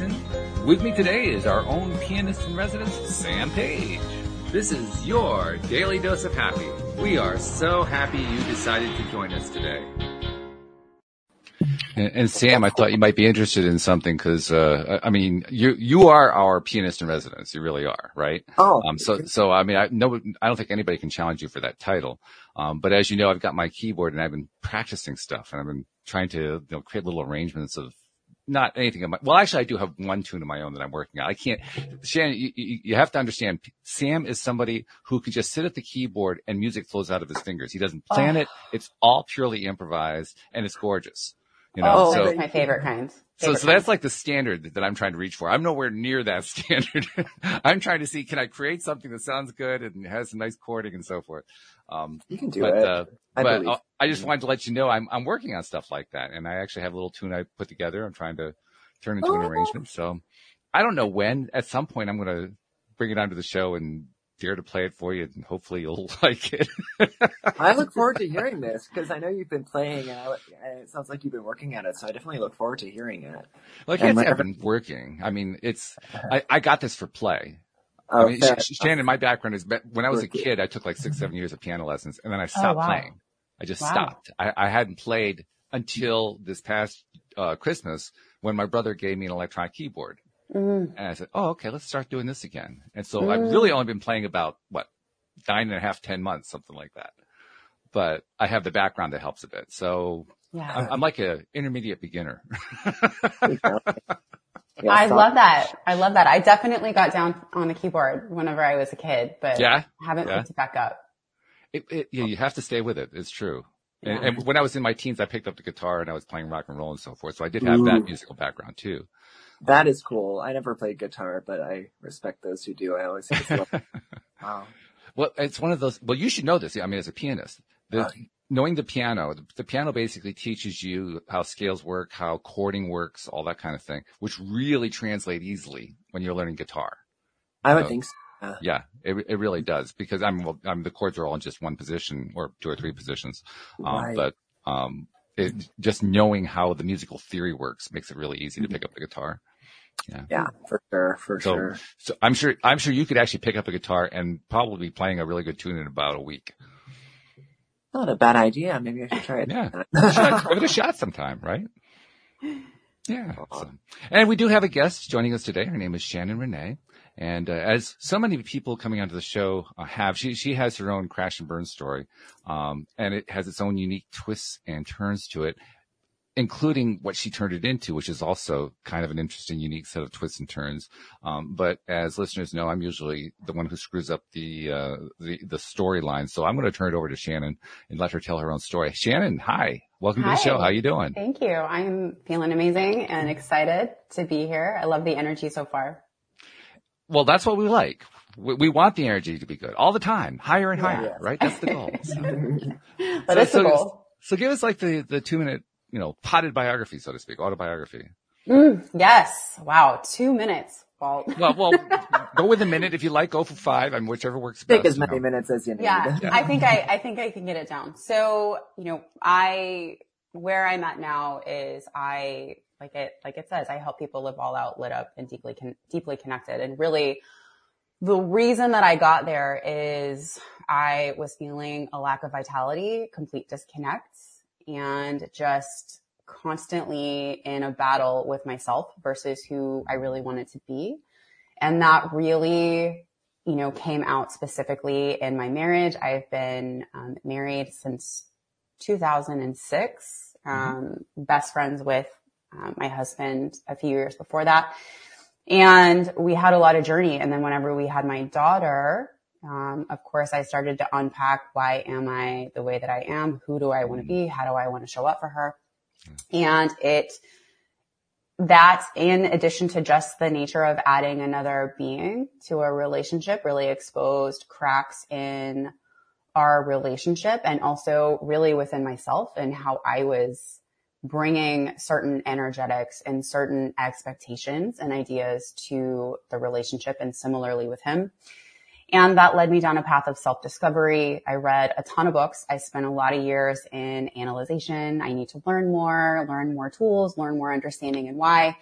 Walt Thiessen. With me today is our own pianist in residence, Sam Page. This is your daily dose of happy. We are so happy you decided to join us today. And, and Sam, I thought you might be interested in something because, uh, I mean, you you are our pianist in residence. You really are, right? Oh, Um, so so I mean, I no, I don't think anybody can challenge you for that title. Um, but as you know, I've got my keyboard and I've been practicing stuff and I've been trying to you know create little arrangements of not anything of my, well, actually I do have one tune of my own that I'm working on. I can't, Shanon, you, you, have to understand, Sam is somebody who can just sit at the keyboard and music flows out of his fingers. He doesn't plan it. It's all purely improvised and it's gorgeous. You know, oh, so, that's my favorite kind. so, Favorite so that's like the standard that I'm trying to reach for. I'm nowhere near that standard. I'm trying to see, can I create something that sounds good and has some nice chording and so forth. Um, you can do but, it. uh, I but believe. I just wanted to let you know I'm, I'm working on stuff like that. And I actually have a little tune I put together. I'm trying to turn into an Oh. arrangement. So I don't know when at some point I'm going to bring it onto the show and dare to play it for you and hopefully you'll like it. I look forward to hearing this because I know you've been playing and, I, and it sounds like you've been working at it. So I definitely look forward to hearing it. Like And I have been working. I mean, it's, I, I got this for play. Oh, I mean, fair Sh- Sh- Shanon, my background is, but when I was a kid, I took like six, seven years of piano lessons and then I stopped wow. playing. I just Wow. stopped. I, I hadn't played until this past, uh, Christmas when my brother gave me an electronic keyboard. Mm. And I said, Oh, okay, let's start doing this again. And so I've really only been playing about what, nine and a half, ten months, something like that. But I have the background that helps a bit. So Yeah. I'm, I'm like a intermediate beginner. Yeah, I so- love that. I love that. I definitely got down on the keyboard whenever I was a kid, but Yeah? haven't Yeah. picked it back up. It, it, yeah, you have to stay with it. It's true. And, Yeah. and when I was in my teens, I picked up the guitar and I was playing rock and roll and so forth. So I did have that musical background too. That is cool. I never played guitar, but I respect those who do. I always think it's lo- wow. Well, it's one of those. Well, you should know this. I mean, as a pianist, the, oh, Okay. Knowing the piano, the, the piano basically teaches you how scales work, how chording works, all that kind of thing, which really translate easily when you're learning guitar. I would Oh. think so. Yeah, it, it really does because I'm, well, I'm the chords are all in just one position or two or three positions. Um, Right. but, um, it, just knowing how the musical theory works makes it really easy to pick up the guitar. Yeah, for sure, for So, sure. so I'm sure, I'm sure you could actually pick up a guitar and probably be playing a really good tune in about a week. Not a bad idea. Maybe I should try it. Yeah. Give it a shot sometime, right? Yeah. So. And we do have a guest joining us today. Her name is Shanon Renay. And uh, as so many people coming onto the show uh, have, she she has her own crash and burn story, um, and it has its own unique twists and turns to it, including what she turned it into, which is also kind of an interesting, unique set of twists and turns. Um, but as listeners know, I'm usually the one who screws up the uh, the the storyline, so I'm going to turn it over to Shanon and let her tell her own story. Shanon, hi, welcome to the show. How you doing? Thank you. I'm feeling amazing and excited to be here. I love the energy so far. Well, that's what we like. We, we want the energy to be good all the time, higher and higher, Yeah. right? That's the goal. So, But So- so- a goal. so give us like the, the two minute, you know, potted biography, so to speak, autobiography. Mm, yes. Wow. Two minutes. Well, Well, well, go with a minute if you like. Go for five. I mean, whichever works Take best. as many know. minutes as you need. yeah, I think I, I think I can get it down. So, you know, I, where I'm at now is I, like it, like it says, I help people live all out, lit up and deeply, con- deeply connected. And really the reason that I got there is I was feeling a lack of vitality, complete disconnect and just constantly in a battle with myself versus who I really wanted to be. And that really, you know, came out specifically in my marriage. I've been um, married since 2006, um, best friends with um, my husband a few years before that. And we had a lot of journey. And then whenever we had my daughter, um, of course, I started to unpack why am I the way that I am? Who do I want to be? How do I want to show up for her? And it, that in addition to just the nature of adding another being to a relationship really exposed cracks in our relationship and also really within myself and how I was bringing certain energetics and certain expectations and ideas to the relationship and similarly with him. And that led me down a path of self-discovery. I read a ton of books. I spent a lot of years in analyzation. I need to learn more, learn more tools, learn more understanding and why.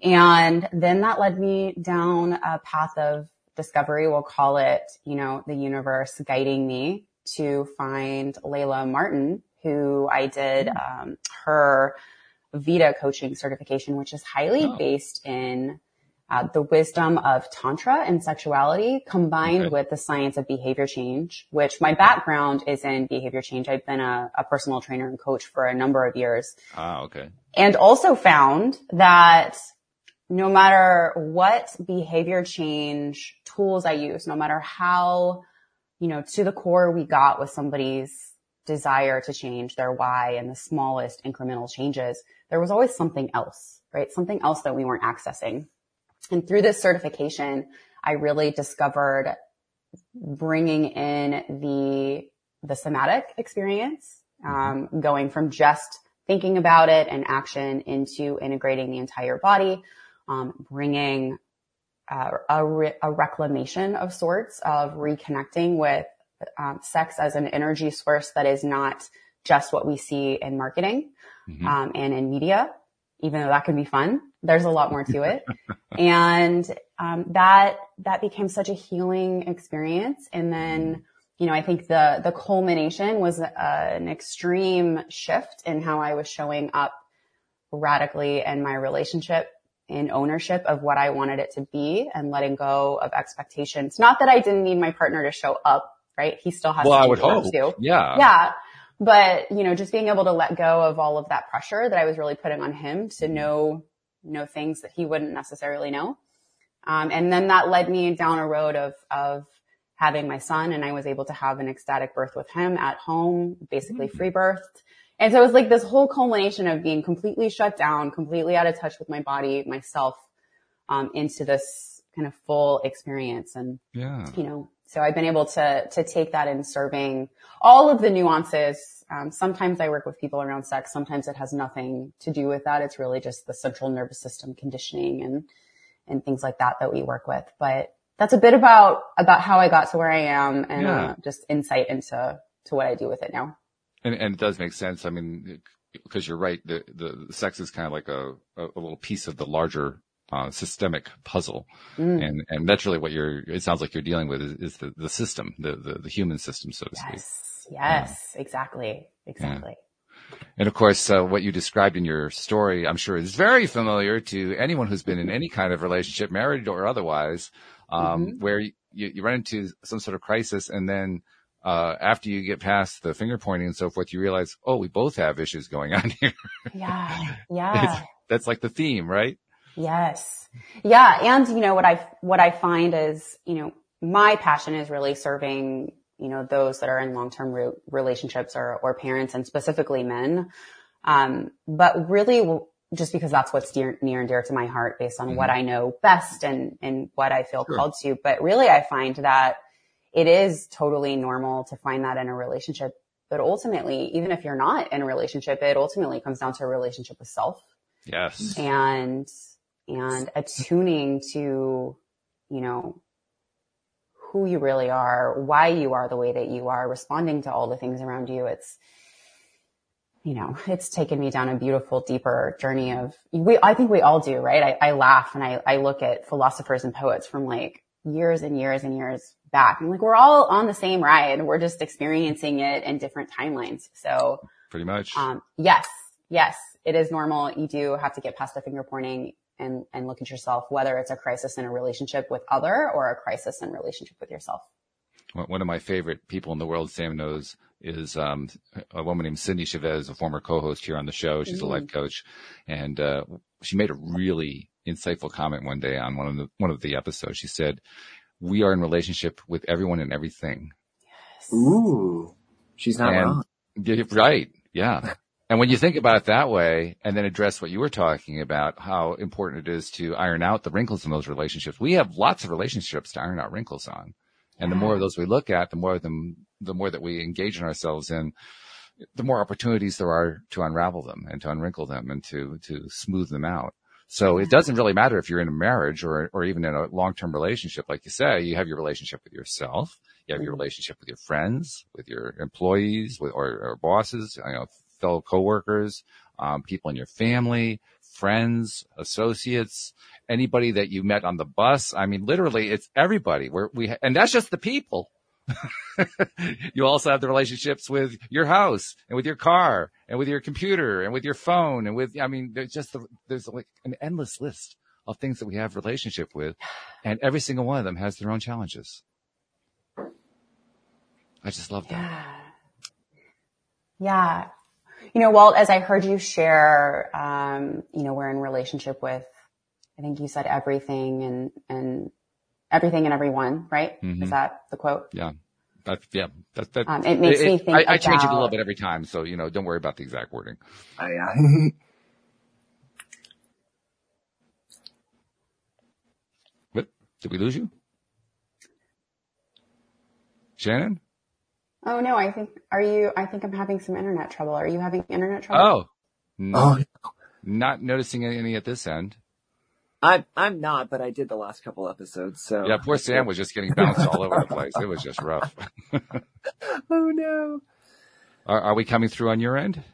And then that led me down a path of discovery. We'll call it, you know, the universe guiding me to find Layla Martin, who I did um, her Vita coaching certification, which is highly oh. based in uh, the wisdom of tantra and sexuality combined okay. with the science of behavior change, which my background is in behavior change. I've been a, a personal trainer and coach for a number of years. Ah, okay. And also found that no matter what behavior change tools I use, no matter how, you know, to the core we got with somebody's desire to change their why and the smallest incremental changes, there was always something else, right? Something else that we weren't accessing. And through this certification, I really discovered bringing in the, the somatic experience, um, going from just thinking about it and action into integrating the entire body, um, bringing uh, a, re- a reclamation of sorts of reconnecting with um, sex as an energy source that is not just what we see in marketing mm-hmm. um, and in media, even though that can be fun. There's a lot more to it, and um, that that became such a healing experience. And then, you know, I think the the culmination was a, an extreme shift in how I was showing up radically in my relationship in ownership of what I wanted it to be and letting go of expectations. Not that I didn't need my partner to show up, right? He still has well, to I would hope. too. Yeah. Yeah. But, you know, just being able to let go of all of that pressure that I was really putting on him to know, know things that he wouldn't necessarily know. Um, and then that led me down a road of, of having my son and I was able to have an ecstatic birth with him at home, basically mm-hmm. free birthed. And so it was like this whole culmination of being completely shut down, completely out of touch with my body, myself, um, into this kind of full experience. And, yeah. you know, so I've been able to, to take that in serving all of the nuances. Um, sometimes I work with people around sex. Sometimes it has nothing to do with that. It's really just the central nervous system conditioning and, and things like that that we work with. But that's a bit about, about how I got to where I am and yeah. uh, just insight into, to what I do with it now. And, and it does make sense. I mean, because you're right, the, the sex is kind of like a, a, little piece of the larger uh, systemic puzzle. Mm. And, and that's really what you're, it sounds like you're dealing with is, is the, the system, the, the, the, human system, so to yes. speak. Yes, yeah. exactly. Exactly. Yeah. And of course, uh, what you described in your story, I'm sure is very familiar to anyone who's been in any kind of relationship, married or otherwise, um, mm-hmm. where you, you run into some sort of crisis and then uh, after you get past the finger pointing and so forth, you realize, oh, we both have issues going on here. Yeah. Yeah. that's like the theme, right? Yes. Yeah. And, you know, what I, what I find is, you know, my passion is really serving, you know, those that are in long-term re- relationships or, or parents and specifically men. Um, but really just because that's what's near, near and dear to my heart based on mm-hmm. what I know best and, and what I feel sure. called to. But really I find that it is totally normal to find that in a relationship. But ultimately, even if you're not in a relationship, it ultimately comes down to a relationship with self. Yes. And, and attuning to, you know, who you really are, why you are the way that you are, responding to all the things around you. It's, you know, it's taken me down a beautiful, deeper journey of we, I think we all do, right? I, I laugh and I, I look at philosophers and poets from like years and years and years back. I'm like, we're all on the same ride. We're just experiencing it in different timelines. So pretty much. Um, yes, yes, it is normal. You do have to get past the finger pointing and, and look at yourself, whether it's a crisis in a relationship with other or a crisis in relationship with yourself. One of my favorite people in the world, Sam knows, is um, a woman named Cindy Chavez, a former co-host here on the show. She's mm-hmm. a life coach, and uh, she made a really insightful comment one day on one of the one of the episodes. She said, "We are in relationship with everyone and everything." Yes. Ooh, she's not and, wrong. Right. Yeah. and when you think about it that way, and then address what you were talking about, how important it is to iron out the wrinkles in those relationships. We have lots of relationships to iron out wrinkles on, and the more of those we look at, the more of them, the more that we engage in ourselves in, the more opportunities there are to unravel them and to unwrinkle them and to to smooth them out. So it doesn't really matter if you're in a marriage or, or even in a long-term relationship. Like you say, you have your relationship with yourself. You have your Mhm. relationship with your friends, with your employees, with, or, or bosses, you know, fellow coworkers, um, people in your family, friends, associates, anybody that you met on the bus. I mean, literally it's everybody We're, we, and that's just the people. you also have the relationships with your house and with your car and with your computer and with your phone and with, I mean, there's just, the, there's like an endless list of things that we have relationship with and every single one of them has their own challenges. I just love that. Yeah. Yeah. You know, Walt, as I heard you share, um, you know, we're in relationship with, I think you said everything and, and everything and everyone, right? Mhm. Is that the quote? Yeah. That, yeah, that, that, Um, it makes me think I, I change it a little bit every time. So, you know, don't worry about the exact wording. Oh, yeah. What? Did we lose you? Shanon? Oh no, I think, are you, I think I'm having some internet trouble. Are you having internet trouble? Oh, no, oh, not noticing any at this end. I'm I'm not, but I did the last couple episodes. So Yeah, poor Sam was just getting bounced all over the place. It was just rough. Oh no. Are, are we coming through on your end?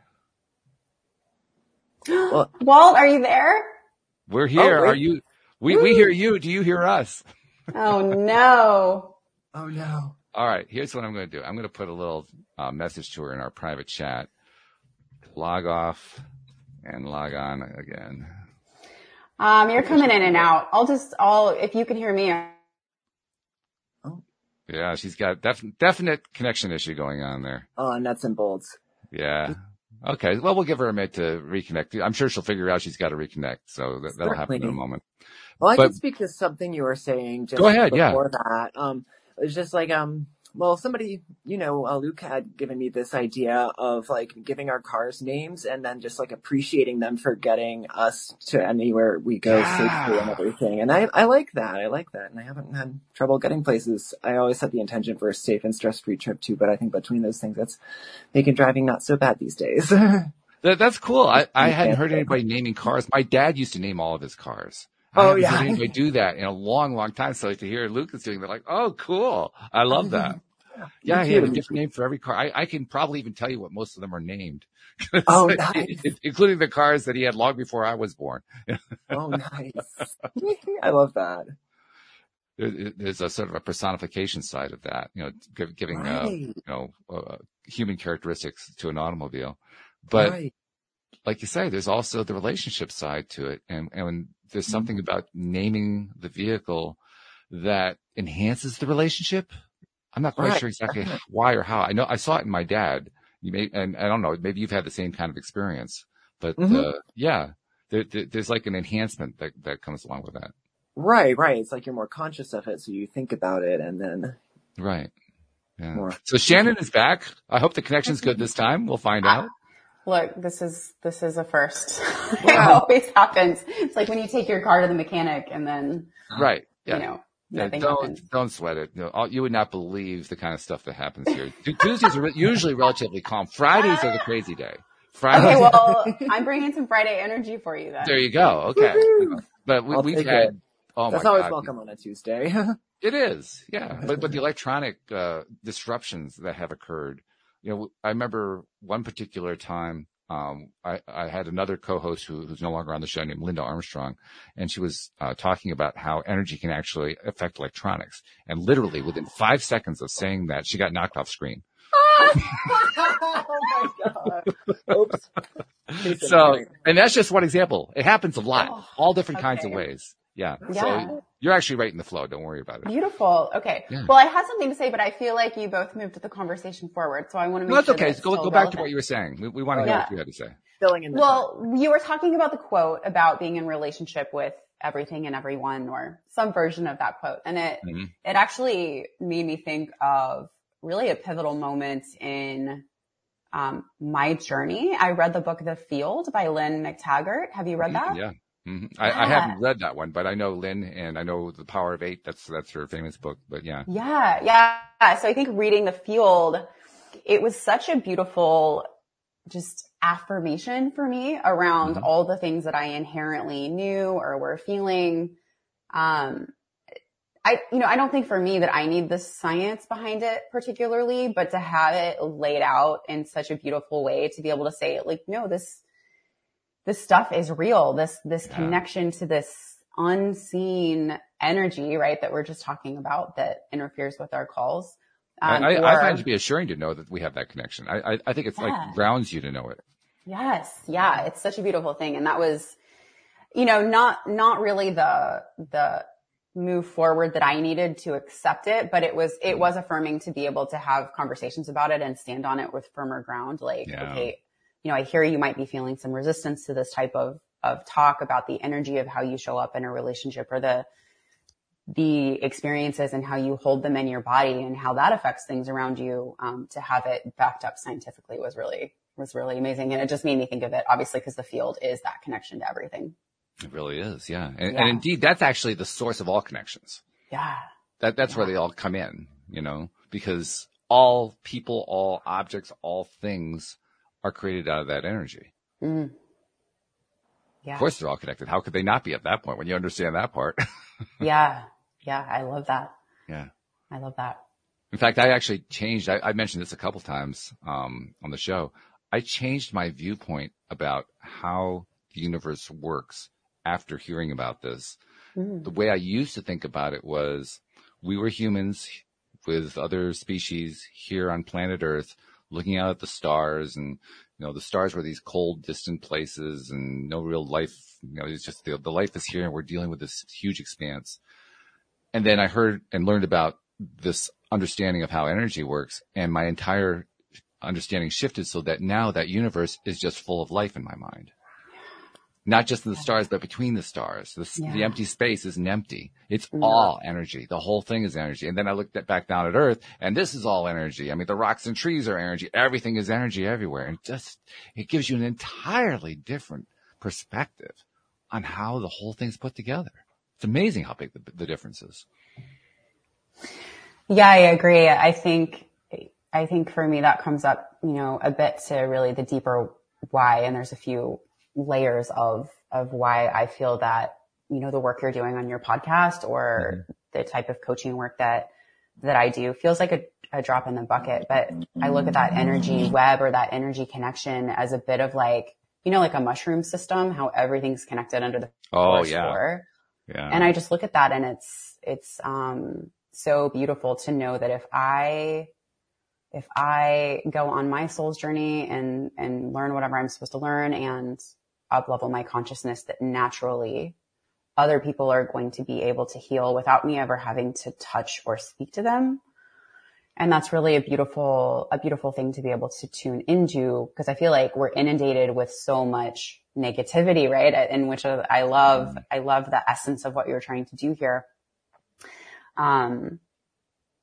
Well, Walt, are you there? We're here. Oh, wait. are you? We we hear you. Do you hear us? Oh no. oh no. All right. Here's what I'm going to do. I'm going to put a little uh, message to her in our private chat. Log off and log on again. Um, you're coming in and out. I'll just, I'll, if you can hear me, Yeah, she's got def- definite connection issue going on there. Oh, nuts and bolts. Yeah. Okay. Well, we'll give her a minute to reconnect. I'm sure she'll figure out she's got to reconnect. So that, that'll happen in a moment. Well, I But- can speak to something you were saying just Go ahead, yeah. that. Um, it was just like, um, well, somebody, you know, uh, Luke had given me this idea of like giving our cars names and then just like appreciating them for getting us to anywhere we go Yeah. safely and everything. And I, I like that. I like that. And I haven't had trouble getting places. I always had the intention for a safe and stress-free trip too, but I think between those things, that's making driving not so bad these days. That, that's cool. I, I hadn't heard anybody naming cars. My dad used to name all of his cars. Oh, I yeah. heard anybody do that in a long, long time. So to hear Lucas doing that, like, oh, cool. I love that. Yeah, he had a different name for every car. I, I can probably even tell you what most of them are named. Oh, nice. Including the cars that he had long before I was born. oh, nice. I love that. There's a sort of a personification side of that, you know, give, giving, uh, you know, uh, human characteristics to an automobile. But right. like you say, there's also the relationship side to it. And, and there's Mm-hmm. something about naming the vehicle that enhances the relationship. I'm not quite Right, sure exactly why or how. I know I saw it in my dad. You may, and I don't know, maybe you've had the same kind of experience, but, Mhm. uh, yeah, there, there, there's like an enhancement that, that comes along with that. Right, right. It's like you're more conscious of it, so you think about it, and then Right. Yeah. more. So Shanon is back. I hope the connection's good this time. We'll find out. Look, this is, this is a first. it always happens. It's like when you take your car to the mechanic and then, Right. Yeah. you know, Yeah, don't happens. don't sweat it. You, all, you would not believe the kind of stuff that happens here. Tuesdays are re- usually relatively calm. Fridays are the crazy day. Fridays. Okay, well, I'm bringing some Friday energy for you then. there you go. Okay, Woohoo! but we, I'll we've had. it. Oh That's my always god, welcome on a Tuesday. it is. Yeah, but but the electronic uh, disruptions that have occurred. You know, I remember one particular time. Um, I, I had another co-host who, who's no longer on the show named Linda Armstrong, and she was uh, talking about how energy can actually affect electronics. And literally within five seconds of saying that, she got knocked off screen. oh my god. Oops. So, and that's just one example. It happens a lot, Oh, all different kinds of ways. Yeah. Yeah. So you're actually right in the flow. Don't worry about it. Beautiful. Okay. Yeah. Well, I had something to say, but I feel like you both moved the conversation forward, so I want to make No, that's sure okay. that it's Go, go back to what you were saying. We, we want to Oh, hear yeah. what you had to say. filling in the time. Well, you were talking about the quote about being in relationship with everything and everyone or some version of that quote. And it, Mhm. it actually made me think of really a pivotal moment in um, my journey. I read the book The Field by Lynne McTaggart. Have you read that? Yeah. Hmm I, I haven't read that one, but I know Lynne and I know The Power of Eight. That's, that's her famous book, but yeah. Yeah, yeah. So I think reading The Field, it was such a beautiful, just affirmation for me around Mhm. all the things that I inherently knew or were feeling. Um, I, you know, I don't think for me that I need the science behind it particularly, but to have it laid out in such a beautiful way to be able to say like, no, this, this stuff is real. This, this Yeah. connection to this unseen energy, right? That we're just talking about that interferes with our calls. Um, I, I or- find it to be assuring to know that we have that connection. I, I, I think it's Yeah. like grounds you to know it. Yes. Yeah. It's such a beautiful thing. And that was, you know, not, not really the, the move forward that I needed to accept it, but it was, it was affirming to be able to have conversations about it and stand on it with firmer ground. Like, Yeah. okay, you know, I hear you might be feeling some resistance to this type of, of talk about the energy of how you show up in a relationship or the, the experiences and how you hold them in your body and how that affects things around you. Um, to have it backed up scientifically was really, was really amazing. And it just made me think of it, obviously, because the field is that connection to everything. It really is. Yeah. And, Yeah. and indeed, that's actually the source of all connections. Yeah. That, that's where they all come in, you know, because all people, all objects, all things are created out of that energy. Mm. Yeah. Of course, they're all connected. How could they not be at that point when you understand that part? Yeah. Yeah. I love that. yeah. I love that. In fact, I actually changed, I, I mentioned this a couple times, um, on the show. I changed my viewpoint about how the universe works after hearing about this. Mm. The way I used to think about it was we were humans with other species here on planet Earth looking out at the stars and, you know, the stars were these cold, distant places and no real life, you know, it's just the, the life is here and we're dealing with this huge expanse. And then I heard and learned about this understanding of how energy works and my entire understanding shifted so that now that universe is just full of life in my mind. Not just in the stars, but between the stars. The, s- the empty space isn't empty. It's Yeah. all energy. The whole thing is energy. And then I looked at, back down at Earth and this is all energy. I mean, the rocks and trees are energy. Everything is energy everywhere. And just, it gives you an entirely different perspective on how the whole thing's put together. It's amazing how big the, the difference is. Yeah, I agree. I think, I think for me that comes up, you know, a bit to really the deeper why. And there's a few layers of, of why I feel that, you know, the work you're doing on your podcast or the type of coaching work that, that I do feels like a, a drop in the bucket. But I look at that energy web or that energy connection as a bit of like, you know, like a mushroom system, how everything's connected under the Oh, yeah. floor. Yeah. And I just look at that and it's, it's, um, so beautiful to know that if I, if I go on my soul's journey and, and learn whatever I'm supposed to learn and up level my consciousness that naturally other people are going to be able to heal without me ever having to touch or speak to them. And that's really a beautiful, a beautiful thing to be able to tune into because I feel like we're inundated with so much negativity, right? In which I love, I love the essence of what you're trying to do here. Um,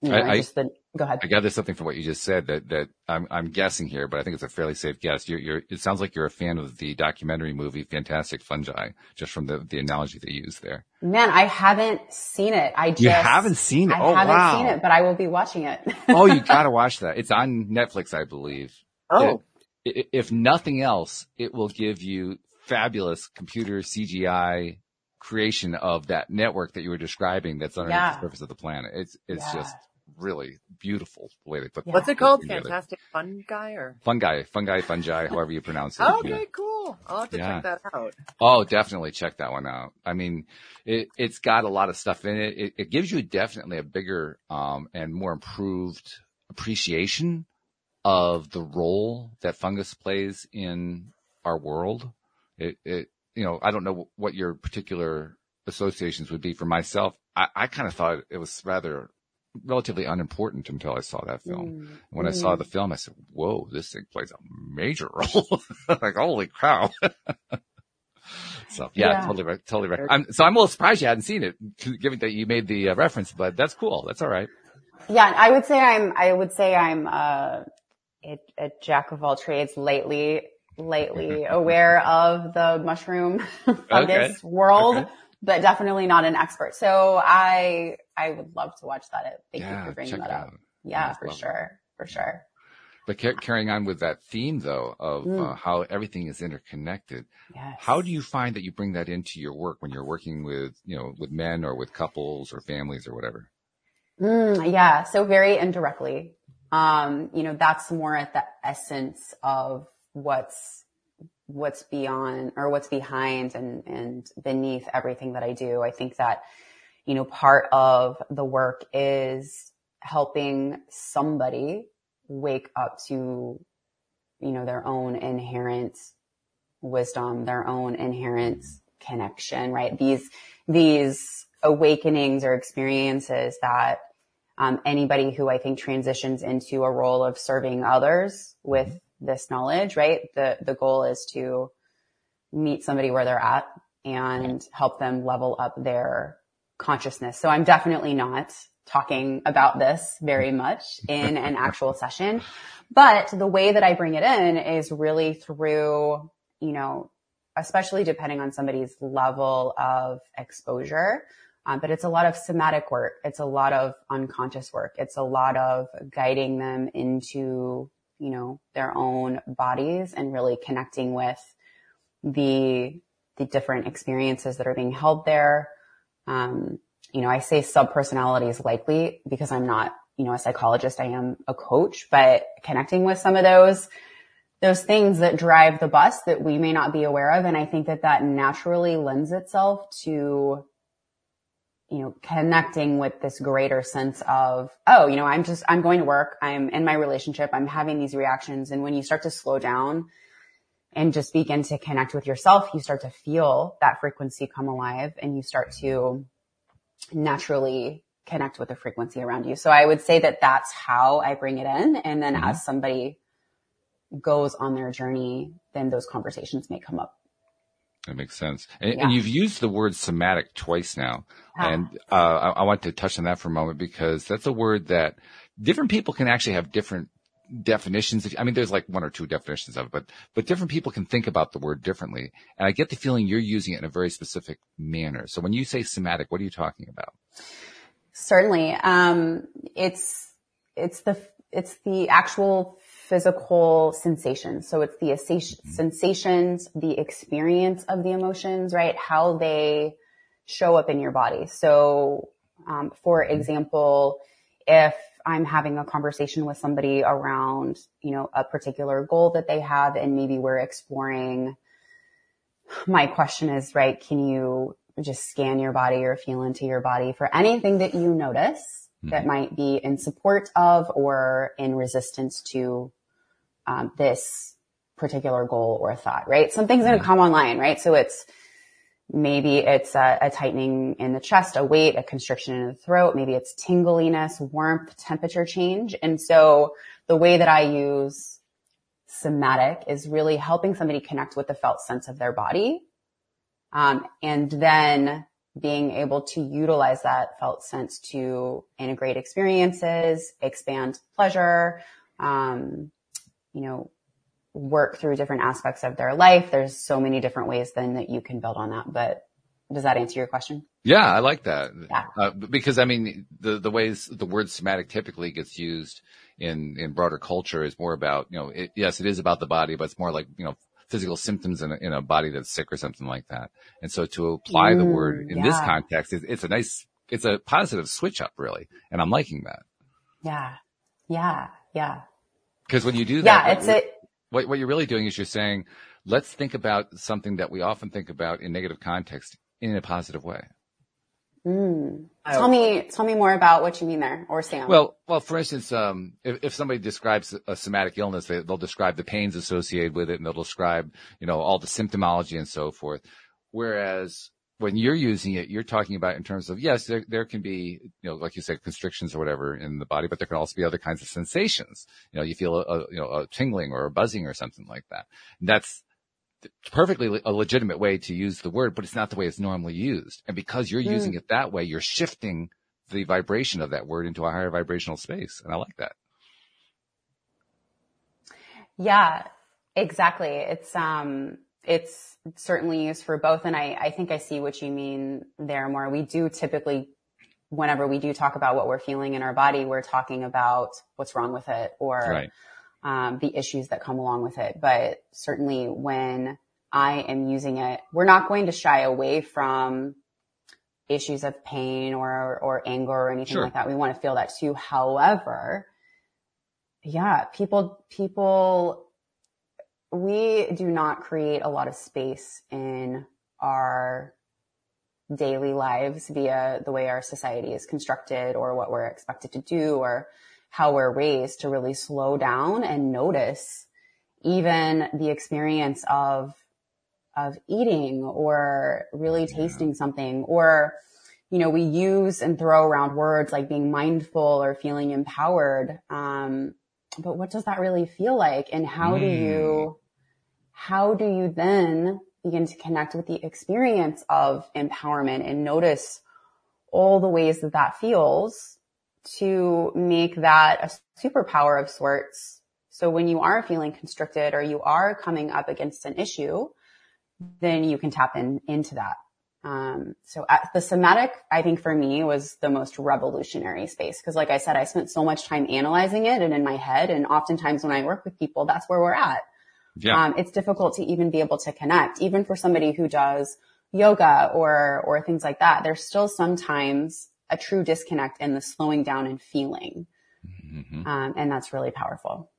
you know, I- I- just the, go ahead. I gather something from what you just said that, that I'm, I'm guessing here, but I think it's a fairly safe guess. You're, you're, it sounds like you're a fan of the documentary movie Fantastic Fungi, just from the, the analogy they use there. Man, I haven't seen it. I just You haven't seen it? I Oh, haven't wow. seen it, but I will be watching it. oh, you gotta watch that. It's on Netflix, I believe. Oh, I- i- If nothing else, it will give you fabulous computer CGI creation of that network that you were describing that's underneath Yeah. the surface of the planet. It's, it's Yeah. just really beautiful the way they put Yeah. what's it called? together. Fantastic Fun Guy or? Fungi, fungi, fungi, however you pronounce it. Okay, Yeah. cool. I'll have to Yeah. check that out. Oh, definitely check that one out. I mean, it, it's got a lot of stuff in it. It, it gives you definitely a bigger, um, and more improved appreciation of the role that fungus plays in our world. It, it, you know, I don't know what your particular associations would be for myself. I, I kind of thought it was rather relatively unimportant until I saw that film. Mm. When I saw the film, I said, whoa, this thing plays a major role. like, holy cow. so yeah, Yeah. totally, right, totally right. I'm, so I'm a little surprised you hadn't seen it, given that you made the uh, reference, but that's cool. That's all right. Yeah, I would say I'm, I would say I'm, uh, a, a jack of all trades lately, lately aware of the mushroom fungus world, Okay. But definitely not an expert. So I, I would love to watch that. Thank you for bringing that up. out. Yeah, Yeah, for it. sure. For sure. But ca- carrying on with that theme though of uh, Mm. how everything is interconnected, Yes. how do you find that you bring that into your work when you're working with, you know, with men or with couples or families or whatever? Mm, yeah. So very indirectly. Um, you know, that's more at the essence of what's, what's beyond or what's behind and, and beneath everything that I do. I think that, you know, part of the work is helping somebody wake up to, you know, their own inherent wisdom, their own inherent connection, right? These, these awakenings or experiences that um, anybody who I think transitions into a role of serving others with this knowledge, right? The, the goal is to meet somebody where they're at and help them level up their consciousness. So I'm definitely not talking about this very much in an actual session, but the way that I bring it in is really through, you know, especially depending on somebody's level of exposure. Um, but it's a lot of somatic work. It's a lot of unconscious work. It's a lot of guiding them into, you know, their own bodies and really connecting with the, the different experiences that are being held there. Um, you know, I say subpersonalities likely because I'm not, you know, a psychologist. I am a coach, but connecting with some of those, those things that drive the bus that we may not be aware of. And I think that that naturally lends itself to, you know, connecting with this greater sense of, oh, you know, I'm just, I'm going to work. I'm in my relationship. I'm having these reactions. And when you start to slow down and just begin to connect with yourself, you start to feel that frequency come alive and you start to naturally connect with the frequency around you. So I would say that that's how I bring it in. And then Mhm. as somebody goes on their journey, then those conversations may come up. That makes sense. And, Yeah. and you've used the word somatic twice now. Ah. And uh, I, I want to touch on that for a moment because that's a word that different people can actually have different definitions. I mean, there's like one or two definitions of it, but, but different people can think about the word differently. And I get the feeling you're using it in a very specific manner. So when you say somatic, what are you talking about? Certainly. Um, it's, it's the, it's the actual physical sensations. So it's the assa- mm-hmm. sensations, the experience of the emotions, right? How they show up in your body. So, um, for mm-hmm. example, if I'm having a conversation with somebody around, you know, a particular goal that they have and maybe we're exploring, my question is, right, can you just scan your body or feel into your body for anything that you notice that mm-hmm. might be in support of or in resistance to um, this particular goal or thought, right? Something's going to come online, right? So it's maybe it's a, a tightening in the chest, a weight, a constriction in the throat. Maybe it's tingliness, warmth, temperature change. And so the way that I use somatic is really helping somebody connect with the felt sense of their body. Um, and then being able to utilize that felt sense to integrate experiences, expand pleasure, um, you know, work through different aspects of their life. There's so many different ways then that you can build on that. But does that answer your question? Yeah, I like that. Yeah. Uh, because I mean, the, the ways the word somatic typically gets used in, in broader culture is more about, you know, it, yes, it is about the body, but it's more like, you know, physical symptoms in a, in a body that's sick or something like that. And so to apply the Mm, word in this context, it, it's a nice, it's a positive switch up really. And I'm liking that. Yeah. Yeah. Yeah. Because when you do that, Yeah. that, It's what, a, what, what you're really doing is you're saying, let's think about something that we often think about in negative context in a positive way. mm. Tell me, tell me more about what you mean there or Sam. Well, well, for instance, um, if, if somebody describes a somatic illness, they, they'll describe the pains associated with it and they'll describe, you know, all the symptomology and so forth. Whereas when you're using it, you're talking about in terms of, yes, there, there can be, you know, like you said, constrictions or whatever in the body, but there can also be other kinds of sensations. You know, you feel a, you know, a tingling or a buzzing or something like that. And that's perfectly a legitimate way to use the word, but it's not the way it's normally used. And because you're Mm. using it that way, you're shifting the vibration of that word into a higher vibrational space. And I like that. Yeah, exactly. It's, um, it's certainly used for both. And I, I think I see what you mean there more. We do typically, whenever we do talk about what we're feeling in our body, we're talking about what's wrong with it or, Right. um, the issues that come along with it. But certainly when I am using it, we're not going to shy away from issues of pain or, or anger or anything Sure. like that. We want to feel that too. However, yeah, people, people, we do not create a lot of space in our daily lives via the way our society is constructed or what we're expected to do or how we're raised to really slow down and notice even the experience of of eating or really tasting something or you know we use and throw around words like being mindful or feeling empowered um, but what does that really feel like and how do hmm. you how do you then begin to connect with the experience of empowerment and notice all the ways that that feels to make that a superpower of sorts. So when you are feeling constricted or you are coming up against an issue, then you can tap in into that. Um, so at the somatic, I think for me was the most revolutionary space. Cause like I said, I spent so much time analyzing it and in my head. And oftentimes when I work with people, that's where we're at. Yeah. Um, it's difficult to even be able to connect, even for somebody who does yoga or, or things like that. There's still sometimes a true disconnect in the slowing down and feeling. Mhm. Um, and that's really powerful.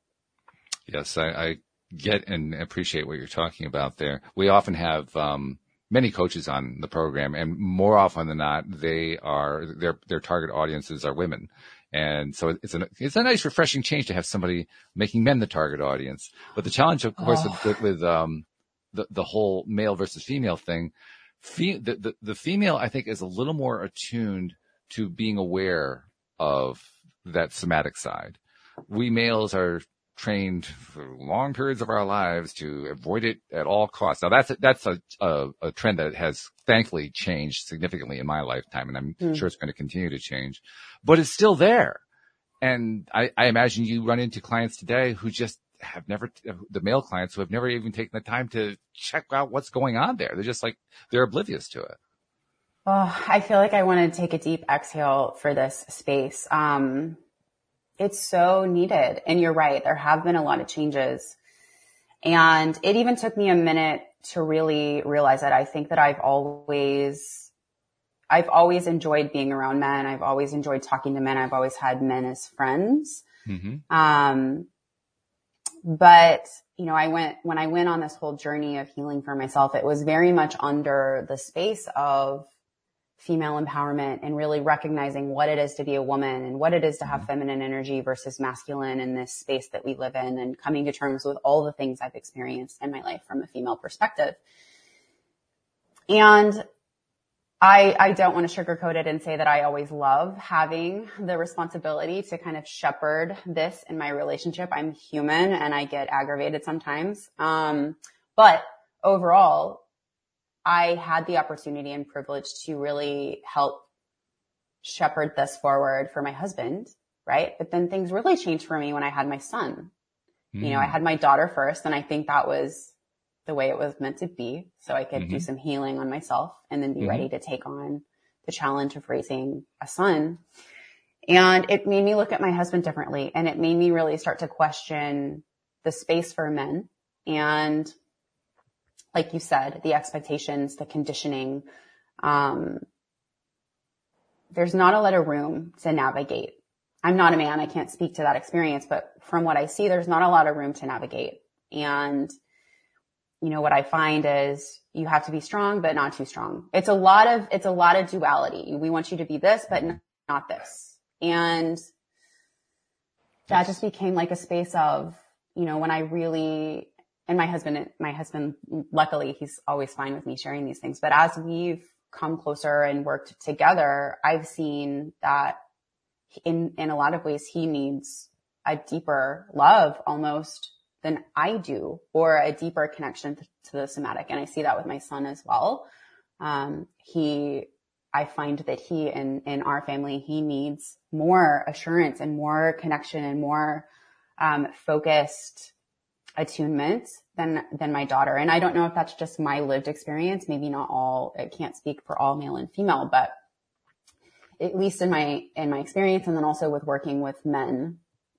Yes, I, I get and appreciate what you're talking about there. We often have um, many coaches on the program, and more often than not, they are their their target audiences are women, and so it's a it's a nice refreshing change to have somebody making men the target audience. But the challenge, of course, Oh. with, with um, the the whole male versus female thing, fe- the, the the female I think is a little more attuned to being aware of that somatic side. We males are trained for long periods of our lives to avoid it at all costs. Now that's a, that's a, a, a trend that has thankfully changed significantly in my lifetime, and I'm Hmm. sure it's going to continue to change. But it's still there, and I, I imagine you run into clients today who just have never the male clients who have never even taken the time to check out what's going on there. They're just like they're oblivious to it. Oh, I feel like I want to take a deep exhale for this space. Um, it's so needed. And you're right. There have been a lot of changes. And it even took me a minute to really realize that I think that I've always, I've always enjoyed being around men. I've always enjoyed talking to men. I've always had men as friends. Mm-hmm. Um, but you know, I went, when I went on this whole journey of healing for myself, it was very much under the space of female empowerment and really recognizing what it is to be a woman and what it is to have feminine energy versus masculine in this space that we live in and coming to terms with all the things I've experienced in my life from a female perspective. And I, I don't want to sugarcoat it and say that I always love having the responsibility to kind of shepherd this in my relationship. I'm human and I get aggravated sometimes. Um, but overall, I had the opportunity and privilege to really help shepherd this forward for my husband, right? But then things really changed for me when I had my son. You know, I had my daughter first and I think that was the way it was meant to be. So I could do Mhm. some healing on myself and then be Mhm. ready to take on the challenge of raising a son. And it made me look at my husband differently and it made me really start to question the space for men and like you said, the expectations, the conditioning, um, there's not a lot of room to navigate. I'm not a man. I can't speak to that experience, but from what I see, there's not a lot of room to navigate. And, you know, what I find is you have to be strong, but not too strong. It's a lot of, it's a lot of duality. We want you to be this, but not this. And that just became like a space of, you know, when I really, and my husband, my husband, luckily he's always fine with me sharing these things, but as we've come closer and worked together, I've seen that in, in a lot of ways, he needs a deeper love almost than I do or a deeper connection to, the somatic. And I see that with my son as well. Um, he, I find that he in, in our family, he needs more assurance and more connection and more, um, focused attunement than, than my daughter. And I don't know if that's just my lived experience. Maybe not all, it can't speak for all male and female, but at least in my, in my experience and then also with working with men,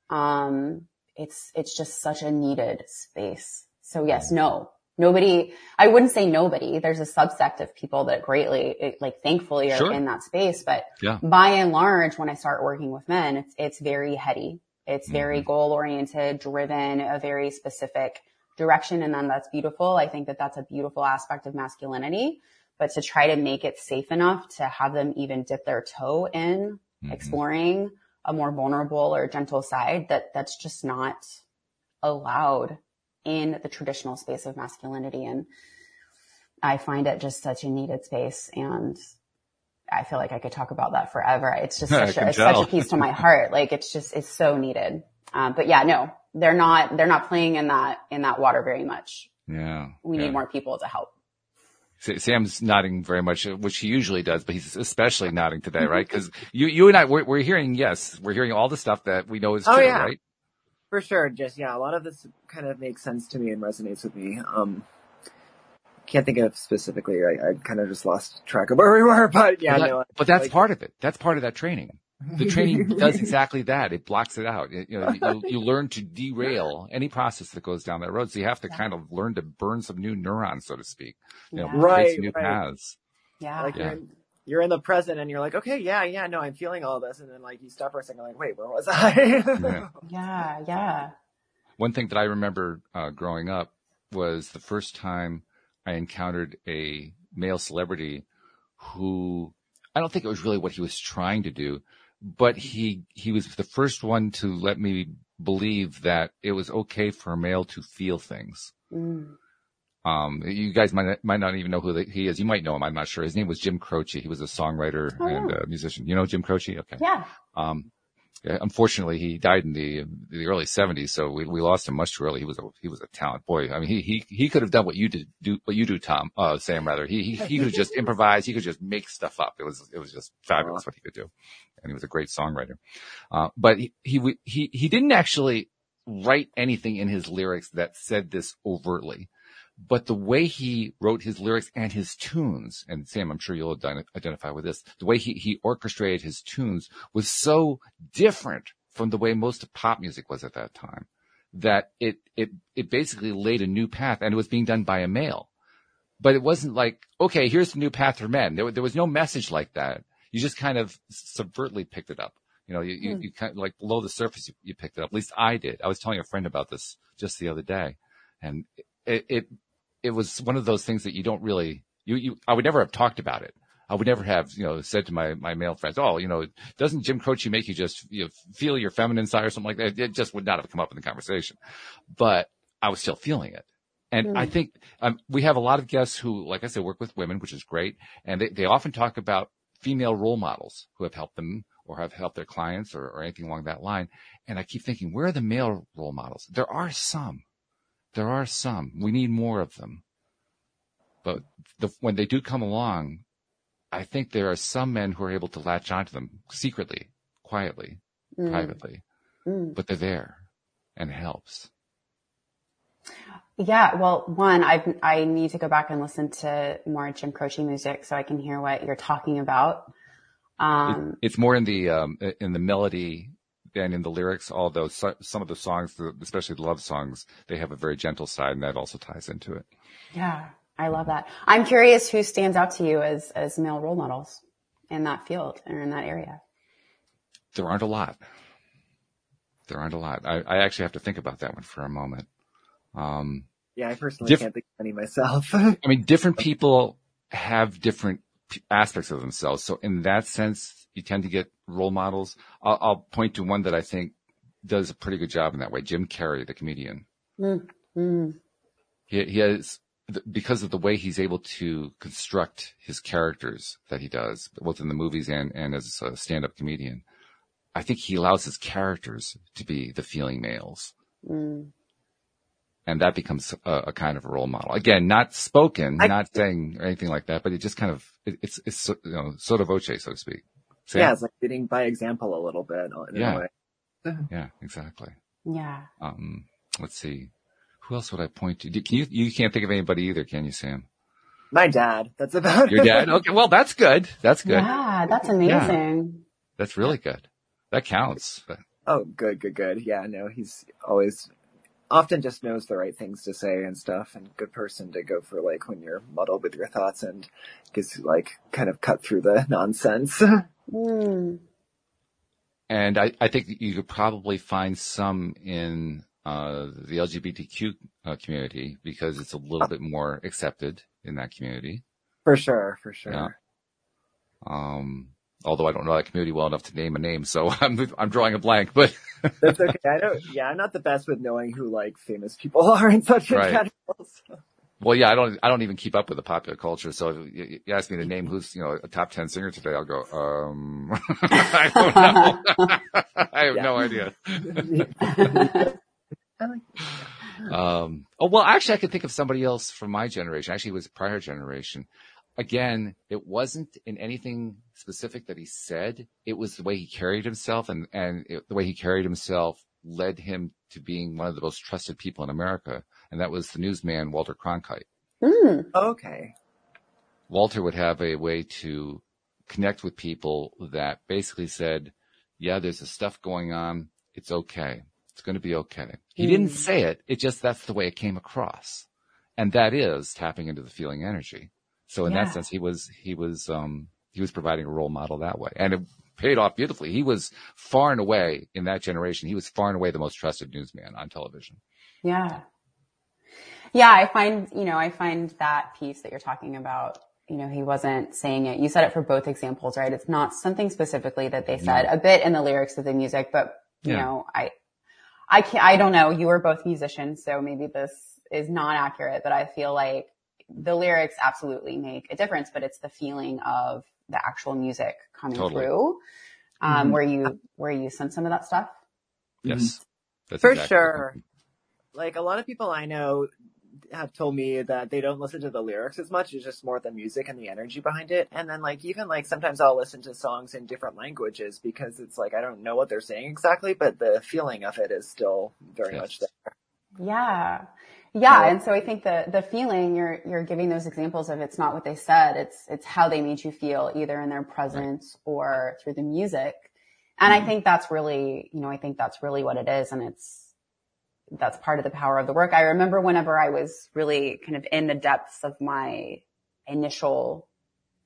um, it's, it's just such a needed space. So yes, no, nobody, I wouldn't say nobody. There's a subset of people that greatly, like thankfully are Sure. in that space. But Yeah. by and large, when I start working with men, it's, it's very heady. It's very Mhm. goal oriented, driven, a very specific direction. And then that's beautiful. I think that that's a beautiful aspect of masculinity, but to try to make it safe enough to have them even dip their toe in Mhm. exploring a more vulnerable or gentle side that that's just not allowed in the traditional space of masculinity. And I find it just such a needed space. And I feel like I could talk about that forever. It's just I such a, it's such a piece to my heart. Like it's just, it's so needed. Um, but yeah, no, they're not, they're not playing in that, in that water very much. Yeah. We yeah. need more people to help. Sam's nodding very much, which he usually does, but he's especially nodding today, right? Because you, you and I, we're, we're hearing, yes, we're hearing all the stuff that we know is Oh, true, yeah. right? For sure. Just yeah, a lot of this kind of makes sense to me and resonates with me. Um, can't think of specifically. I, I kind of just lost track of where we were, but yeah, but, that- no. but that's like- part of it. That's part of that training. The training does exactly that. It blocks it out. It- you know, you, you learn to derail any process that goes down that road. So you have to kind of learn to burn some new neurons, so to speak. You know, Yeah. create Right, new right. paths. Yeah. like Yeah. you're in, you're in the present and you're like, okay, yeah, yeah, no, I'm feeling all this, and then like you stop for a second, like, wait, where was I? Yeah. yeah. Yeah. One thing that I remember uh, growing up was the first time I encountered a male celebrity who I don't think it was really what he was trying to do, but he he was the first one to let me believe that it was okay for a male to feel things. Mm. Um, you guys might not, might not even know who the, he is. You might know him. I'm not sure. His name was Jim Croce. He was a songwriter Oh, and a musician. You know Jim Croce? Okay. Yeah. Um, yeah, unfortunately, he died in the the early '70s, so we, we lost him much too early. He was a he was a talent boy. I mean, he he he could have done what you did do what you do, Tom. Uh, Sam rather. He he he could have just improvised. He could just make stuff up. It was it was just fabulous what he could do, and he was a great songwriter. Uh, but he he he he didn't actually write anything in his lyrics that said this overtly. But the way he wrote his lyrics and his tunes, and Sam, I'm sure you'll identify with this, the way he, he orchestrated his tunes was so different from the way most of pop music was at that time that it, it, it basically laid a new path and it was being done by a male. But it wasn't like, okay, here's the new path for men. There, there was no message like that. You just kind of subvertly picked it up. You know, you, you, Hmm. you kind of like below the surface, you, you picked it up. At least I did. I was telling a friend about this just the other day and it, it, it was one of those things that you don't really, you, you, I would never have talked about it. I would never have, you know, said to my, my male friends, oh, you know, doesn't Jim Croce make you just, you know, feel your feminine side or something like that? It just would not have come up in the conversation, but I was still feeling it. And Mm. I think, um, we have a lot of guests who, like I said, work with women, which is great. And they, they often talk about female role models who have helped them or have helped their clients or, or anything along that line. And I keep thinking, where are the male role models? There are some. There are some. We need more of them. But the, when they do come along, I think there are some men who are able to latch onto them secretly, quietly, Mm. privately, Mm. but they're there and it helps. Yeah, well, one, I I need to go back and listen to more Jim Croce music so I can hear what you're talking about. Um, It's more in the, um, in the melody than in the lyrics, although so, some of the songs, especially the love songs, they have a very gentle side and that also ties into it. yeah, I love that. I'm curious who stands out to you as as male role models in that field or in that area. There aren't a lot. There aren't a lot. I, I actually have to think about that one for a moment. Um, Yeah, I personally Diff- can't think of any myself. I mean, different people have different p- aspects of themselves. So in that sense, you tend to get role models. I'll, I'll point to one that I think does a pretty good job in that way. Jim Carrey, the comedian. Mm. He, he has, because of the way he's able to construct his characters that he does, both in the movies and, and as a stand-up comedian, I think he allows his characters to be the feeling males. Mm. And that becomes a, a kind of a role model. Again, not spoken, I- not saying or anything like that, but it just kind of it, it's it's so- you know sotto voce, so to speak. Sam? yeah, it's like leading by example a little bit in Yeah. a way. yeah, exactly. Yeah. Um, let's see, who else would I point to? Can you you can't think of anybody either, can you, Sam? My dad. That's about Your it. dad? Okay, well that's good. That's good. Yeah, that's amazing. Yeah. That's really good. That counts. Oh, good, good, good. Yeah, no, he's always often just knows the right things to say and stuff and good person to go for like when you're muddled with your thoughts and gets like kind of cut through the nonsense. Mm. And I, I think you could probably find some in uh, the LGBTQ uh, community because it's a little bit more accepted in that community. For sure, for sure. Yeah. Um, although I don't know that community well enough to name a name, so I'm I'm drawing a blank. But That's okay. I don't. Yeah, I'm not the best with knowing who like famous people are in such Right. categories. well, yeah, I don't I don't even keep up with the popular culture. So if you, you ask me to name who's you know a top ten singer today, I'll go. Um, I don't know. I have no idea. Um, oh, well, actually, I could think of somebody else from my generation. Actually, it was prior generation. Again, it wasn't in anything specific that he said. It was the way he carried himself and, and it, the way he carried himself led him to being one of the most trusted people in America. And that was the newsman, Walter Cronkite. Mm. okay. Walter would have a way to connect with people that basically said, yeah, there's this stuff going on. It's okay. It's going to be okay. He Mm. didn't say it. It just, that's the way it came across. And that is tapping into the feeling energy. So in Yeah. that sense, he was, he was, um, he was providing a role model that way and it paid off beautifully. He was far and away in that generation. He was far and away the most trusted newsman on television. Yeah. Yeah, I find, you know, I find that piece that you're talking about, you know, he wasn't saying it. You said it for both examples, right? It's not something specifically that they said a bit in the lyrics of the music, but you Yeah. know, I, I can't, I don't know. You are both musicians, so maybe this is not accurate, but I feel like the lyrics absolutely make a difference, but it's the feeling of the actual music coming Totally. through, um, Mhm. where you, where you sense some of that stuff. Yes. That's For exactly- sure. Like a lot of people I know have told me that they don't listen to the lyrics as much. It's just more the music and the energy behind it. And then like even like sometimes I'll listen to songs in different languages because it's like I don't know what they're saying exactly, but the feeling of it is still very Yes. much there. Yeah. Yeah. And so I think the, the feeling you're, you're giving those examples of it's not what they said. It's, it's how they made you feel either in their presence or through the music. And I Mhm. think that's really, you know, I think that's really what it is. And it's, that's part of the power of the work. I remember whenever I was really kind of in the depths of my initial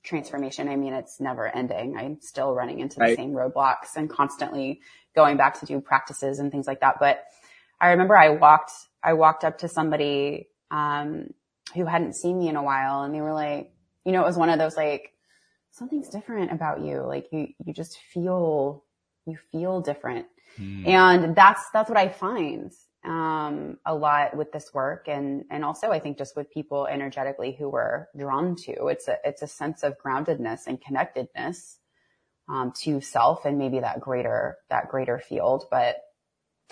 transformation. I mean, it's never ending. I'm still running into the Right. same roadblocks and constantly going back to do practices and things like that. But I remember I walked, I walked up to somebody, um, who hadn't seen me in a while and they were like, you know, it was one of those like, something's different about you. Like you, you just feel, you feel different. Hmm. And that's, that's what I find, um, a lot with this work. And, and also I think just with people energetically who we're drawn to, it's a, it's a sense of groundedness and connectedness, um, to self and maybe that greater, that greater field. But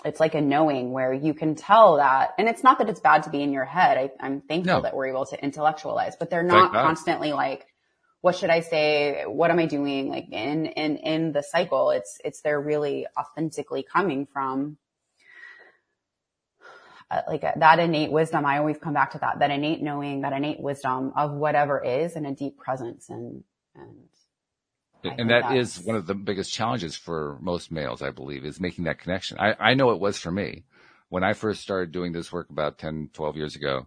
it's like a knowing where you can tell that, and it's not that it's bad to be in your head. I, I'm thankful No. that we're able to intellectualize, but they're not constantly like, what should I say? What am I doing? Like in, in, in the cycle, it's, it's they're really authentically coming from uh, like uh, that innate wisdom. I always come back to that, that innate knowing, that innate wisdom of whatever is and a deep presence and, and and that is one of the biggest challenges for most males, I believe, is making that connection. I, I know it was for me. When I first started doing this work about 10, 12 years ago,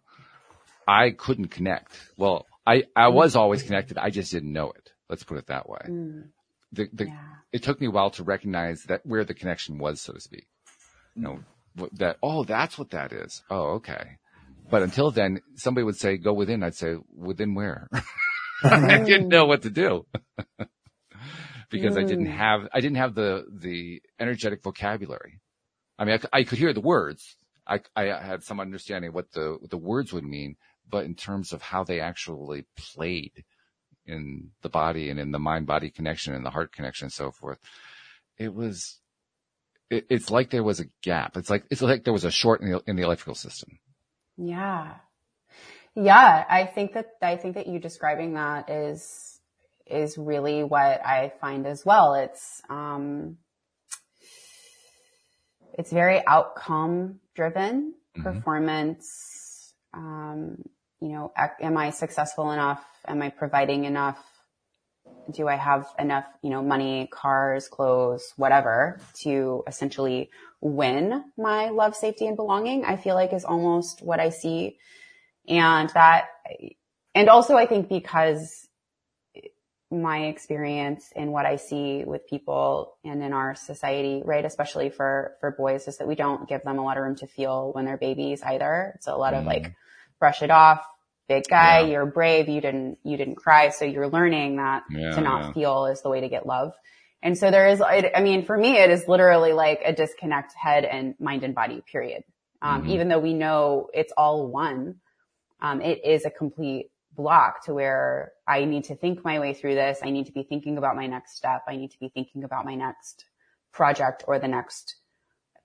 I couldn't connect. Well, I, I was always connected. I just didn't know it. Let's put it that way. Mm, The, the, yeah. It took me a while to recognize that where the connection was, so to speak. You know, that, oh, that's what that is. Oh, okay. But until then, somebody would say, go within. I'd say, within where? I didn't know what to do. because I didn't Mm. have, I didn't have the, the energetic vocabulary. I mean, I could hear the words. I, I had some understanding what the, what the words would mean, but in terms of how they actually played in the body and in the mind body connection and the heart connection and so forth, it was, it, it's like there was a gap. It's like, it's like there was a short in the, in the electrical system. Yeah. Yeah. I think that, I think that you describing that is, is really what I find as well. It's, um, it's very outcome driven Mhm. performance. Um, you know, am I successful enough? Am I providing enough? do I have enough, you know, money, cars, clothes, whatever to essentially win my love, safety and belonging? I feel like is almost what I see. And that, and also I think because my experience and what I see with people and in our society, right? Especially for, for boys is that we don't give them a lot of room to feel when they're babies either. It's a lot mm. of like, brush it off, big guy, yeah. you're brave, you didn't, you didn't cry. So you're learning that yeah, to not yeah. feel is the way to get love. And so there is, I mean, for me, it is literally like a disconnect head and mind and body period. Um, mm-hmm. even though we know it's all one, um, it is a complete block to where I need to think my way through this. I need to be thinking about my next step. I need to be thinking about my next project or the next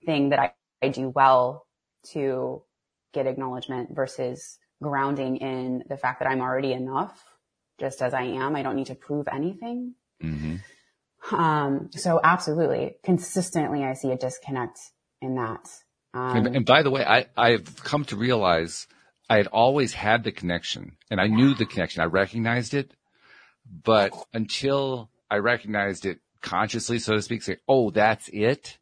thing that I, I do well to get acknowledgement versus grounding in the fact that I'm already enough just as I am. I don't need to prove anything. Mm-hmm. Um, so absolutely consistently I see a disconnect in that. Um, and, and, by the way, I, I've come to realize I had always had the connection and I knew the connection. I recognized it, but until I recognized it consciously, so to speak, say, Oh, that's it.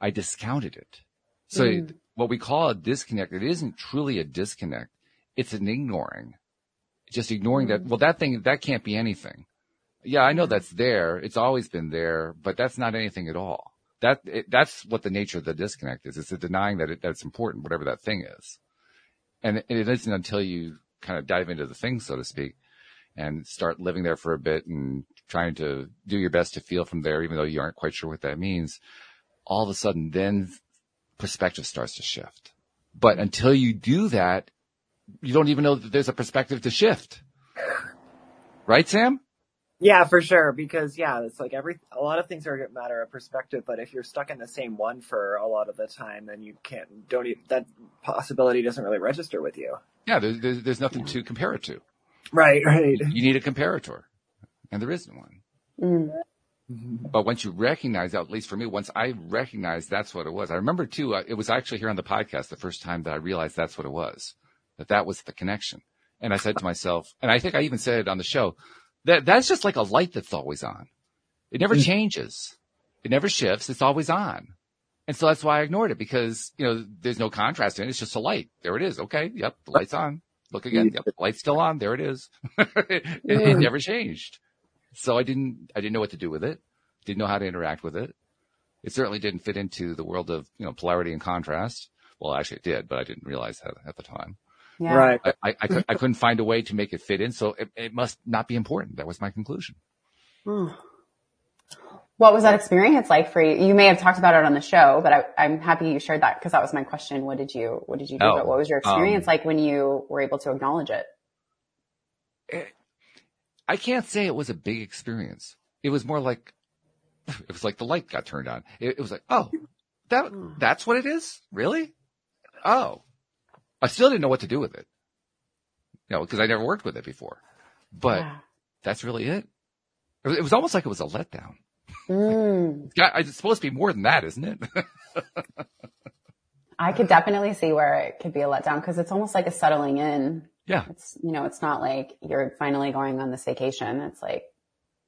I discounted it. So mm. what we call a disconnect, it isn't truly a disconnect it's an ignoring, just ignoring that. Mm. Well, that thing, that can't be anything. Yeah, I know that's there. It's always been there, but that's not anything at all. That, it, that's what the nature of the disconnect is. It's a denying that it, that's important, whatever that thing is. And it, isn't until you kind of dive into the thing, so to speak, and start living there for a bit and trying to do your best to feel from there, even though you aren't quite sure what that means. All of a sudden, then perspective starts to shift. But until you do that, you don't even know that there's a perspective to shift. Right, Sam? Yeah, for sure. Because yeah, it's like every a lot of things are a matter of perspective. But if you're stuck in the same one for a lot of the time, then you can't don't even, that possibility doesn't really register with you. Yeah, there's there's, there's nothing to compare it to. Right, right. You need a comparator, and there isn't one. Mm. But once you recognize, at least for me, once I recognized that's what it was, I remember too. Uh, it was actually here on the podcast the first time that I realized that's what it was that that was the connection. And I said to myself, and I think I even said it on the show, that that's just like a light that's always on. It never mm. changes. It never shifts. It's always on. And so that's why I ignored it because, you know, there's no contrast in it. It's just a light. There it is. Okay. Yep. The light's on. Look again. Yep. The light's still on. There it is. it, it never changed. So I didn't, I didn't know what to do with it. Didn't know how to interact with it. It certainly didn't fit into the world of, you know, polarity and contrast. Well, actually it did, but I didn't realize that at the time. Yeah. Right. I, I, I, could, I couldn't find a way to make it fit in. So it, it must not be important. That was my conclusion. Hmm. What was that experience like for you? You may have talked about it on the show, but I, am happy you shared that because that was my question. What did you, what did you do? Oh, but what was your experience um, like when you were able to acknowledge it? it? Eh, I can't say it was a big experience. It was more like, it was like the light got turned on. It, it was like, oh, that, hmm. that's what it is? Really? Oh, I still didn't know what to do with it. You know, because I never worked with it before. But yeah. that's really it. It was almost like it was a letdown. Mm. it's supposed to be more than that, isn't it? I could definitely see where it could be a letdown because it's almost like a settling in. Yeah. It's, you know, it's not like you're finally going on this vacation. It's like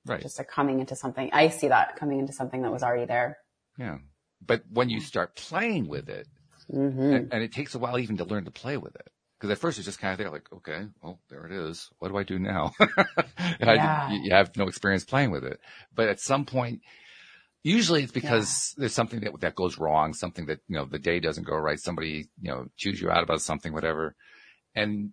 right. just a coming into something. I see that coming into something that was already there. Yeah. But when you start playing with it, Mm-hmm. And, and, it takes a while even to learn to play with it. Because at first it's just kind of there, like, okay, well, there it is. What do I do now? yeah. I, you have no experience playing with it. But at some point, usually it's because yeah. there's something that, that goes wrong, something that, you know, the day doesn't go right. Somebody, you know, chews you out about something, whatever. And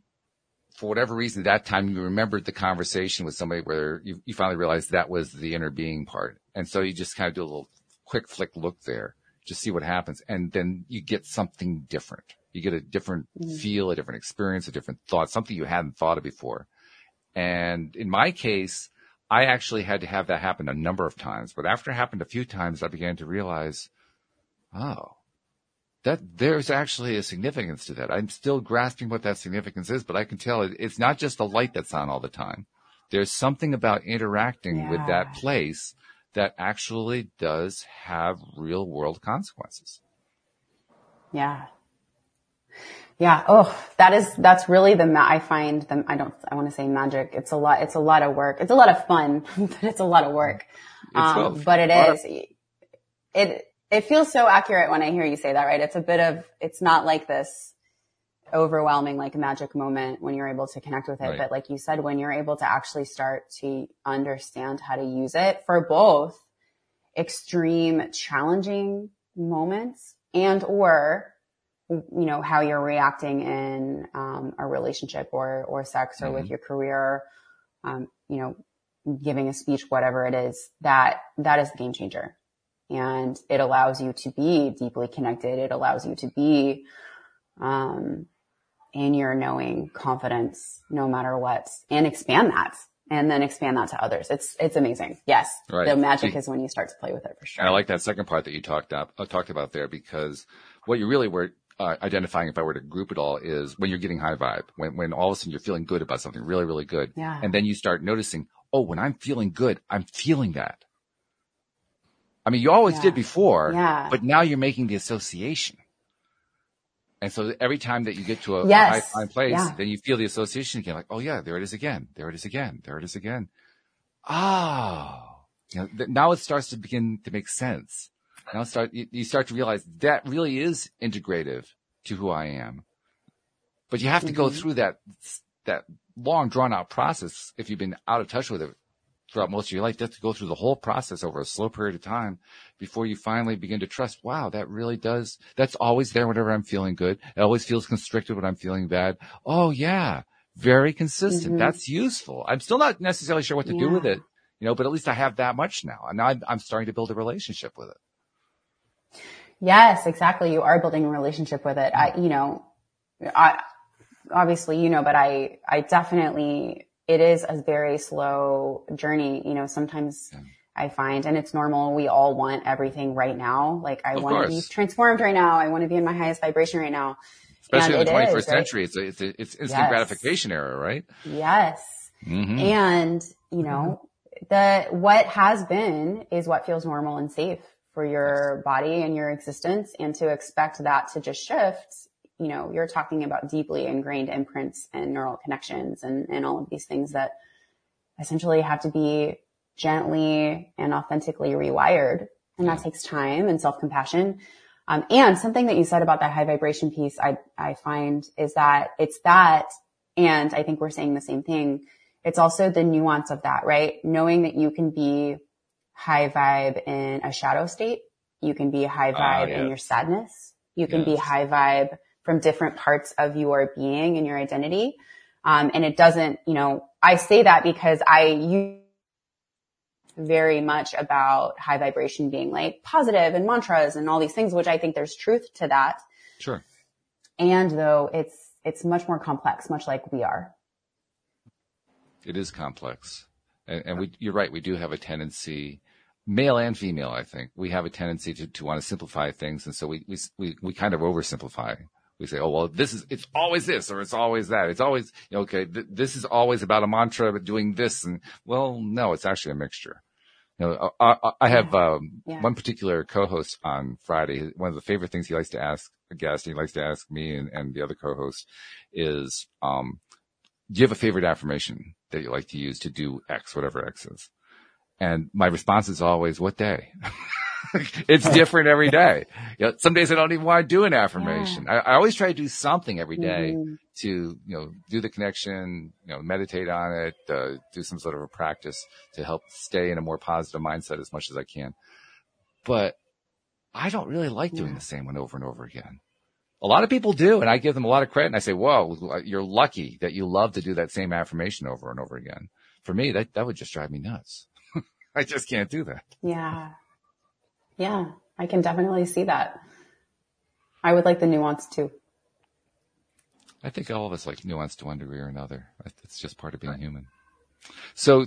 for whatever reason, that time you remembered the conversation with somebody where you, you finally realized that was the inner being part. And so you just kind of do a little quick flick look there just see what happens. And then you get something different. You get a different mm-hmm. feel, a different experience, a different thought, something you hadn't thought of before. And in my case, I actually had to have that happen a number of times, but after it happened a few times, I began to realize, oh, that there's actually a significance to that. I'm still grasping what that significance is, but I can tell it, it's not just the light that's on all the time. There's something about interacting yeah. with that place that actually does have real world consequences. Yeah. Yeah. Oh, that is, that's really the, ma- I find them, I don't, I want to say magic. It's a lot, it's a lot of work. It's a lot of fun, but it's a lot of work. Um, but it is, of- it, it feels so accurate when I hear you say that, right? It's a bit of, it's not like this overwhelming, like a magic moment when you're able to connect with it. Right. But like you said, when you're able to actually start to understand how to use it for both extreme challenging moments and or you know how you're reacting in um, a relationship or or sex or mm-hmm. with your career um, you know giving a speech whatever it is that that is the game changer and it allows you to be deeply connected it allows you to be um, in your knowing confidence no matter what and expand that and then expand that to others. It's it's amazing. Yes, right. the magic is when you start to play with it for sure. And I like that second part that you talked up uh, talked about there because what you really were uh, identifying, if I were to group it all, is when you're getting high vibe, when when all of a sudden you're feeling good about something, really really good, yeah. and then you start noticing, oh, when I'm feeling good, I'm feeling that. I mean, you always yeah. did before, yeah. but now you're making the association. And so every time that you get to a, yes. a high, high place, yeah. then you feel the association again, like, oh yeah, there it is again. There it is again. There it is again. Oh, you know, th- now it starts to begin to make sense. Now start, you, you, start to realize that really is integrative to who I am. But you have to mm-hmm. go through that, that long drawn out process if you've been out of touch with it throughout most of your life. You have to go through the whole process over a slow period of time before you finally begin to trust, wow, that really does, that's always there whenever I'm feeling good. It always feels constricted when I'm feeling bad. Oh yeah, very consistent. Mm-hmm. That's useful. I'm still not necessarily sure what to yeah. do with it, you know, but at least I have that much now. And now I'm, I'm starting to build a relationship with it. Yes, exactly. You are building a relationship with it. I, you know, I, obviously, you know, but I, I definitely it is a very slow journey. You know, sometimes yeah. I find, and it's normal. We all want everything right now. Like I want to be transformed right now. I want to be in my highest vibration right now. Especially and in the 21st is, century, right? it's, a, it's, a, it's instant yes. gratification era, right? Yes. Mm-hmm. And, you know, the, what has been is what feels normal and safe for your body and your existence. And to expect that to just shift you know, you're talking about deeply ingrained imprints and neural connections and, and all of these things that essentially have to be gently and authentically rewired. And that takes time and self-compassion. Um, and something that you said about that high vibration piece, I, I find is that it's that, and I think we're saying the same thing. It's also the nuance of that, right? Knowing that you can be high vibe in a shadow state. You can be high vibe uh, yeah. in your sadness. You can yes. be high vibe from different parts of your being and your identity. Um, and it doesn't, you know, I say that because I use very much about high vibration being like positive and mantras and all these things, which I think there's truth to that. Sure. And though it's, it's much more complex, much like we are. It is complex. And, and we, you're right. We do have a tendency, male and female, I think, we have a tendency to, to want to simplify things. And so we, we, we, we kind of oversimplify we say, oh, well, this is, it's always this or it's always that. It's always, you know, okay, th- this is always about a mantra, but doing this. And well, no, it's actually a mixture. You know, I, I have um, yeah. one particular co-host on Friday. One of the favorite things he likes to ask a guest, he likes to ask me and, and the other co-host is, um, do you have a favorite affirmation that you like to use to do X, whatever X is? And my response is always, what day? it's different every day. You know, some days I don't even want to do an affirmation. Yeah. I, I, always try to do something every day mm-hmm. to, you know, do the connection, you know, meditate on it, uh, do some sort of a practice to help stay in a more positive mindset as much as I can. But I don't really like doing yeah. the same one over and over again. A lot of people do, and I give them a lot of credit and I say, whoa, you're lucky that you love to do that same affirmation over and over again. For me, that, that would just drive me nuts. I just can't do that. Yeah. Yeah, I can definitely see that. I would like the nuance too. I think all of us like nuance to one degree or another. It's just part of being human. So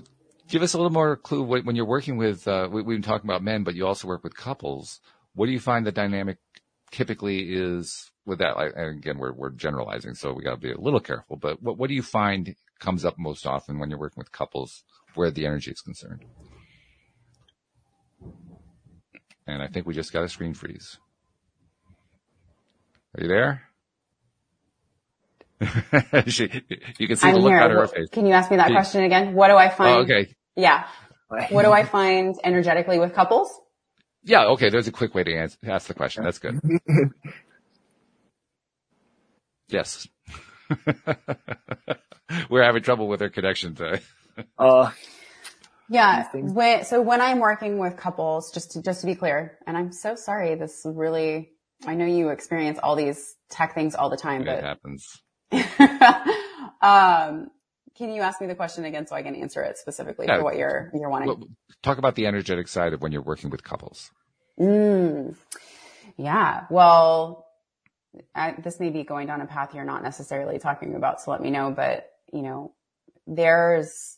give us a little more clue when you're working with, uh, we, have been talking about men, but you also work with couples. What do you find the dynamic typically is with that? And again, we're, we're generalizing, so we got to be a little careful, but what, what do you find comes up most often when you're working with couples where the energy is concerned? And I think we just got a screen freeze. Are you there? she, you can see I'm the look here. on her What- face. Can you ask me that Can- question again? What do I find? Oh, okay. Yeah. What do I find energetically with couples? Yeah. Okay. There's a quick way to answer, ask the question. That's good. Yes. We're having trouble with our connection today. Uh, Yeah. When, so when I'm working with couples, just to, just to be clear, and I'm so sorry, this really, I know you experience all these tech things all the time, It happens. um, can you ask me the question again so I can answer it specifically Yeah. for what you're, you're wanting? Well, talk about the energetic side of when you're working with couples. Mm. Yeah. Well, I, this may be going down a path you're not necessarily talking about, so let me know. But, you know, there's,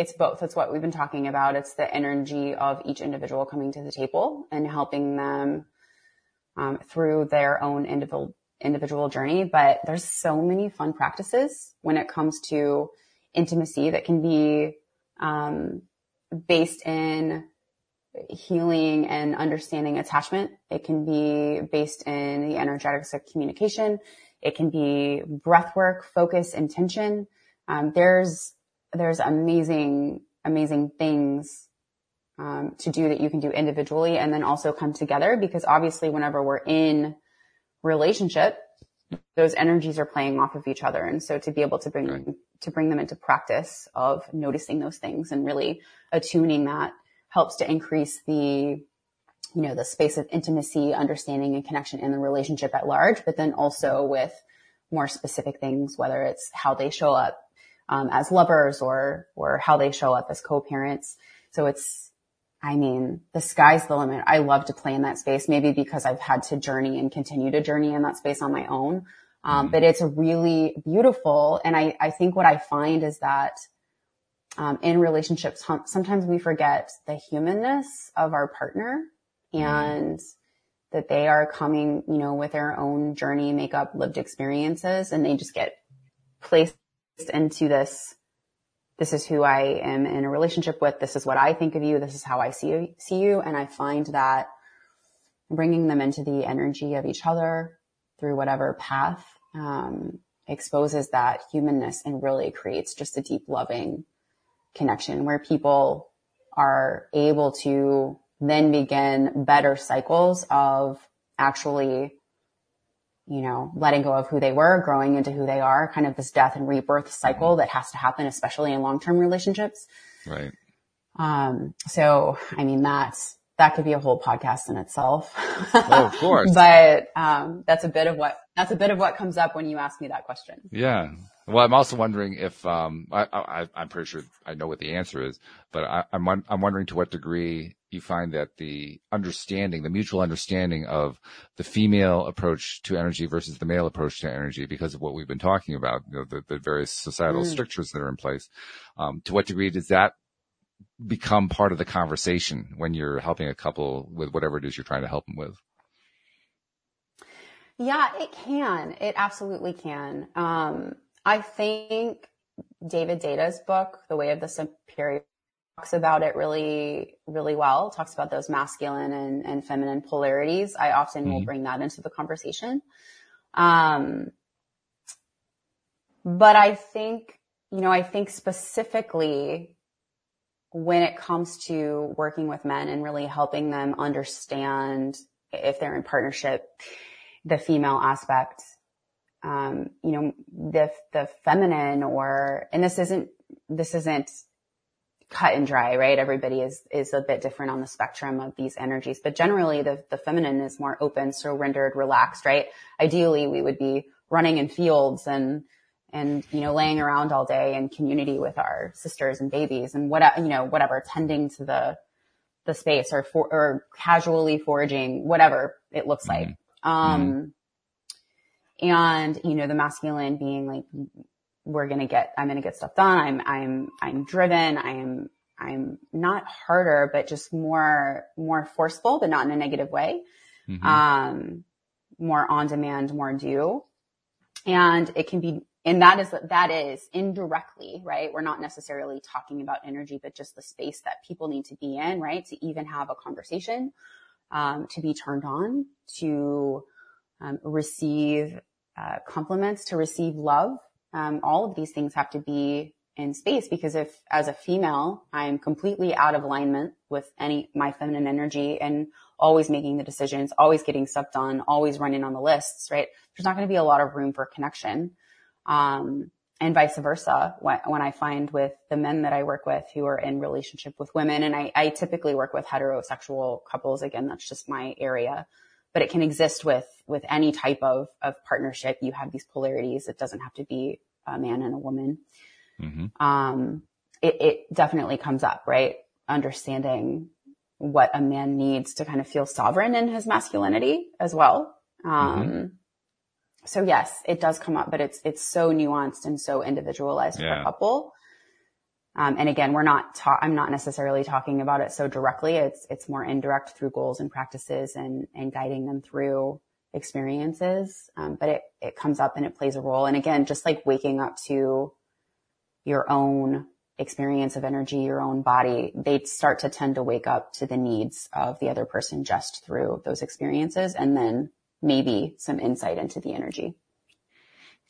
it's both. It's what we've been talking about. It's the energy of each individual coming to the table and helping them um, through their own individual individual journey. But there's so many fun practices when it comes to intimacy that can be um, based in healing and understanding attachment. It can be based in the energetics of communication. It can be breath work, focus, intention. Um, there's, there's amazing, amazing things, um, to do that you can do individually and then also come together because obviously whenever we're in relationship, those energies are playing off of each other. And so to be able to bring, Right. to bring them into practice of noticing those things and really attuning that helps to increase the, you know, the space of intimacy, understanding and connection in the relationship at large, but then also with more specific things, whether it's how they show up um, as lovers or, or how they show up as co-parents. So it's, I mean, the sky's the limit. I love to play in that space, maybe because I've had to journey and continue to journey in that space on my own. Um, Mhm. but it's really beautiful. And I, I think what I find is that, um, in relationships, sometimes we forget the humanness of our partner and that they are coming, you know, with their own journey, make up lived experiences and they just get placed into this. This is who I am in a relationship with. This is what I think of you. This is how I see you, see you. And I find that bringing them into the energy of each other through whatever path, um, exposes that humanness and really creates just a deep loving connection where people are able to then begin better cycles of actually, you know, letting go of who they were, growing into who they are, kind of this death and rebirth cycle that has to happen, especially in long-term relationships. Right. Um, so, I mean, that's, that could be a whole podcast in itself. Oh, of course. but, um, that's a bit of what, that's a bit of what comes up when you ask me that question. Yeah. Well, I'm also wondering if um, I, I, I'm pretty sure I know what the answer is, but I, I'm I'm wondering to what degree you find that the understanding, the mutual understanding of the female approach to energy versus the male approach to energy, because of what we've been talking about, you know, the, the various societal Mm. strictures that are in place. Um, to what degree does that become part of the conversation when you're helping a couple with whatever it is you're trying to help them with? Yeah, it can. It absolutely can. Um, I think David Deida's book, The Way of the Superior, talks about it really, really well. Talks about those masculine and, and feminine polarities. I often will Mhm. bring that into the conversation. Um, but I think, you know, I think specifically when it comes to working with men and really helping them understand if they're in partnership, the female aspect, um, you know, the, the feminine or, and this isn't, this isn't cut and dry, right? Everybody is, is a bit different on the spectrum of these energies, but generally the, the feminine is more open, surrendered, relaxed, right? Ideally we would be running in fields and, and, you know, laying around all day in community with our sisters and babies and whatever, you know, whatever, tending to the, the space or for, or casually foraging, whatever it looks like. Um, and, you know, the masculine being like, we're going to get, I'm going to get stuff done. I'm, I'm, I'm driven. I am, I'm not harder, but just more, more forceful, but not in a negative way. Mhm. Um, more on demand, more due. And it can be, and that is, that is indirectly, right? We're not necessarily talking about energy, but just the space that people need to be in, right? To even have a conversation, um, to be turned on, to, um, receive uh, compliments, to receive love. Um, all of these things have to be in space because if as a female, I'm completely out of alignment with any, my feminine energy and always making the decisions, always getting stuff done, always running on the lists, right? There's not going to be a lot of room for connection. Um, and vice versa when, when, I find with the men that I work with who are in relationship with women. And I, I typically work with heterosexual couples. Again, that's just my area, but it can exist with, with any type of, of partnership. You have these polarities. It doesn't have to be a man and a woman. Mm-hmm. Um, it, it definitely comes up, right? Understanding what a man needs to kind of feel sovereign in his masculinity as well. Um, mm-hmm so yes, it does come up, but it's, it's so nuanced and so individualized yeah. per couple. Um, and again, we're not, ta- I'm not necessarily talking about it so directly. It's, it's more indirect through goals and practices and, and guiding them through experiences. Um, but it, it comes up and it plays a role. And again, just like waking up to your own experience of energy, your own body, they start to tend to wake up to the needs of the other person just through those experiences. And then maybe some insight into the energy.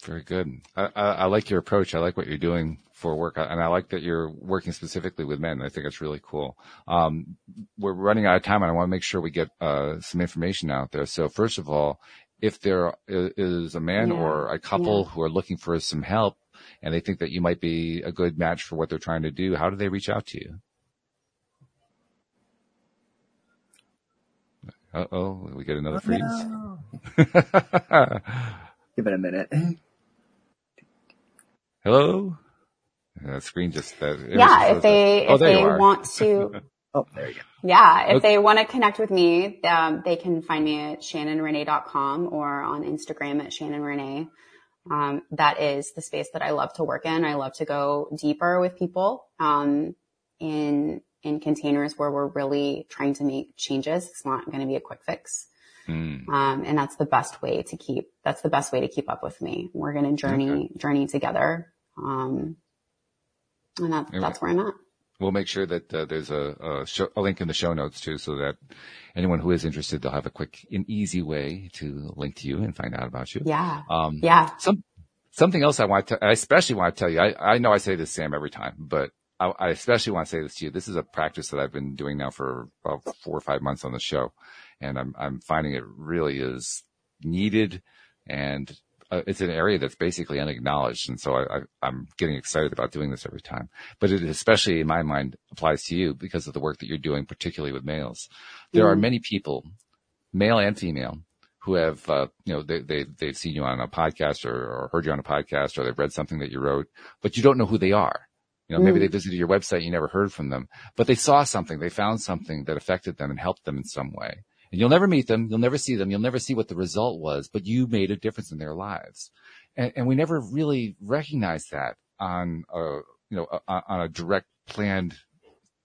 Very good. I, I, I, like your approach. I like what you're doing for work, and I like that you're working specifically with men. I think it's really cool. Um, we're running out of time, and I want to make sure we get uh, some information out there. So, first of all, if there is a man yeah. or a couple yeah. who are looking for some help, and they think that you might be a good match for what they're trying to do, how do they reach out to you? Uh oh, we get another oh, freeze. No. Give it a minute. Hello. That screen just that. Yeah, if they oh, if they want to. oh, there you go. Yeah, if okay. they want to connect with me, um, they can find me at shanonrenay.com or on Instagram at shannonrenee. Um, that is the space that I love to work in. I love to go deeper with people um, in in containers where we're really trying to make changes. It's not going to be a quick fix. Mm. Um, and that's the best way to keep, that's the best way to keep up with me. We're going to journey, okay. journey together. Um, and that, anyway, that's where I'm at. We'll make sure that uh, there's a, a, show, a, link in the show notes too, so that anyone who is interested, they'll have a quick and easy way to link to you and find out about you. Yeah. Um, yeah. Some, something else I want to, I especially want to tell you, I, I know I say this, Sam, every time, but I, I, especially want to say this to you. This is a practice that I've been doing now for about four or five months on the show. And I'm, I'm finding it really is needed and uh, it's an area that's basically unacknowledged. And so I, am getting excited about doing this every time, but it especially in my mind applies to you because of the work that you're doing, particularly with males. There mm. are many people, male and female, who have, uh, you know, they, they, they've seen you on a podcast or, or heard you on a podcast or they've read something that you wrote, but you don't know who they are. You know, maybe mm. they visited your website, you never heard from them, but they saw something, they found something that affected them and helped them in some way. And you'll never meet them, you'll never see them, you'll never see what the result was, but you made a difference in their lives. And, and we never really recognize that on a, you know, a, on a direct planned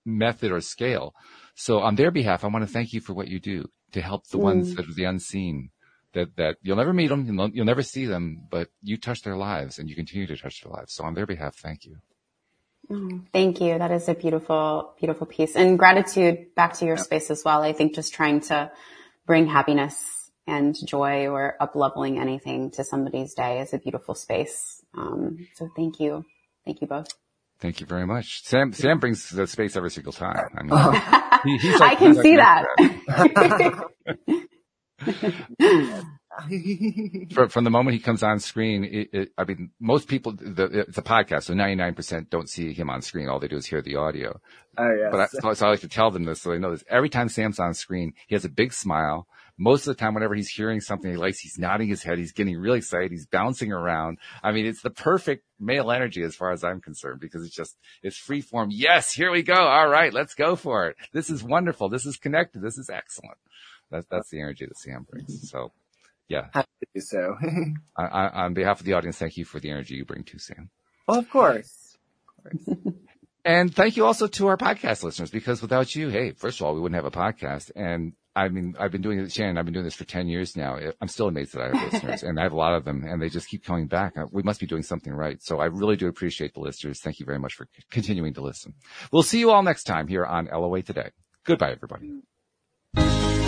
method or scale. So on their behalf, I want to thank you for what you do to help the mm. ones that are the unseen that, that you'll never meet them, you'll, you'll never see them, but you touch their lives and you continue to touch their lives. So on their behalf, thank you. Oh, thank you. That is a beautiful, beautiful piece and gratitude back to your space as well. I think just trying to bring happiness and joy or up leveling anything to somebody's day is a beautiful space. Um, so thank you. Thank you both. Thank you very much. Sam, Sam brings the space every single time. I mean, he, like, I can see like that. from, from, the moment he comes on screen, it, it, I mean, most people, the, it's a podcast, so 99% don't see him on screen. All they do is hear the audio. Oh, yes. But I, so, so I like to tell them this so they know this. Every time Sam's on screen, he has a big smile. Most of the time, whenever he's hearing something he likes, he's nodding his head. He's getting really excited. He's bouncing around. I mean, it's the perfect male energy as far as I'm concerned because it's just, it's free form. Yes, here we go. All right, let's go for it. This is wonderful. This is connected. This is excellent. That's, that's the energy that Sam brings. So yeah. Happy to do so. I, I, on behalf of the audience, thank you for the energy you bring to Sam. Well, of course. Of course. and thank you also to our podcast listeners because without you, hey, first of all, we wouldn't have a podcast. And I mean, I've been doing it, Shanon, I've been doing this for 10 years now. I'm still amazed that I have listeners and I have a lot of them and they just keep coming back. Uh, we must be doing something right. So I really do appreciate the listeners. Thank you very much for continuing to listen. We'll see you all next time here on LOA Today. Goodbye, everybody.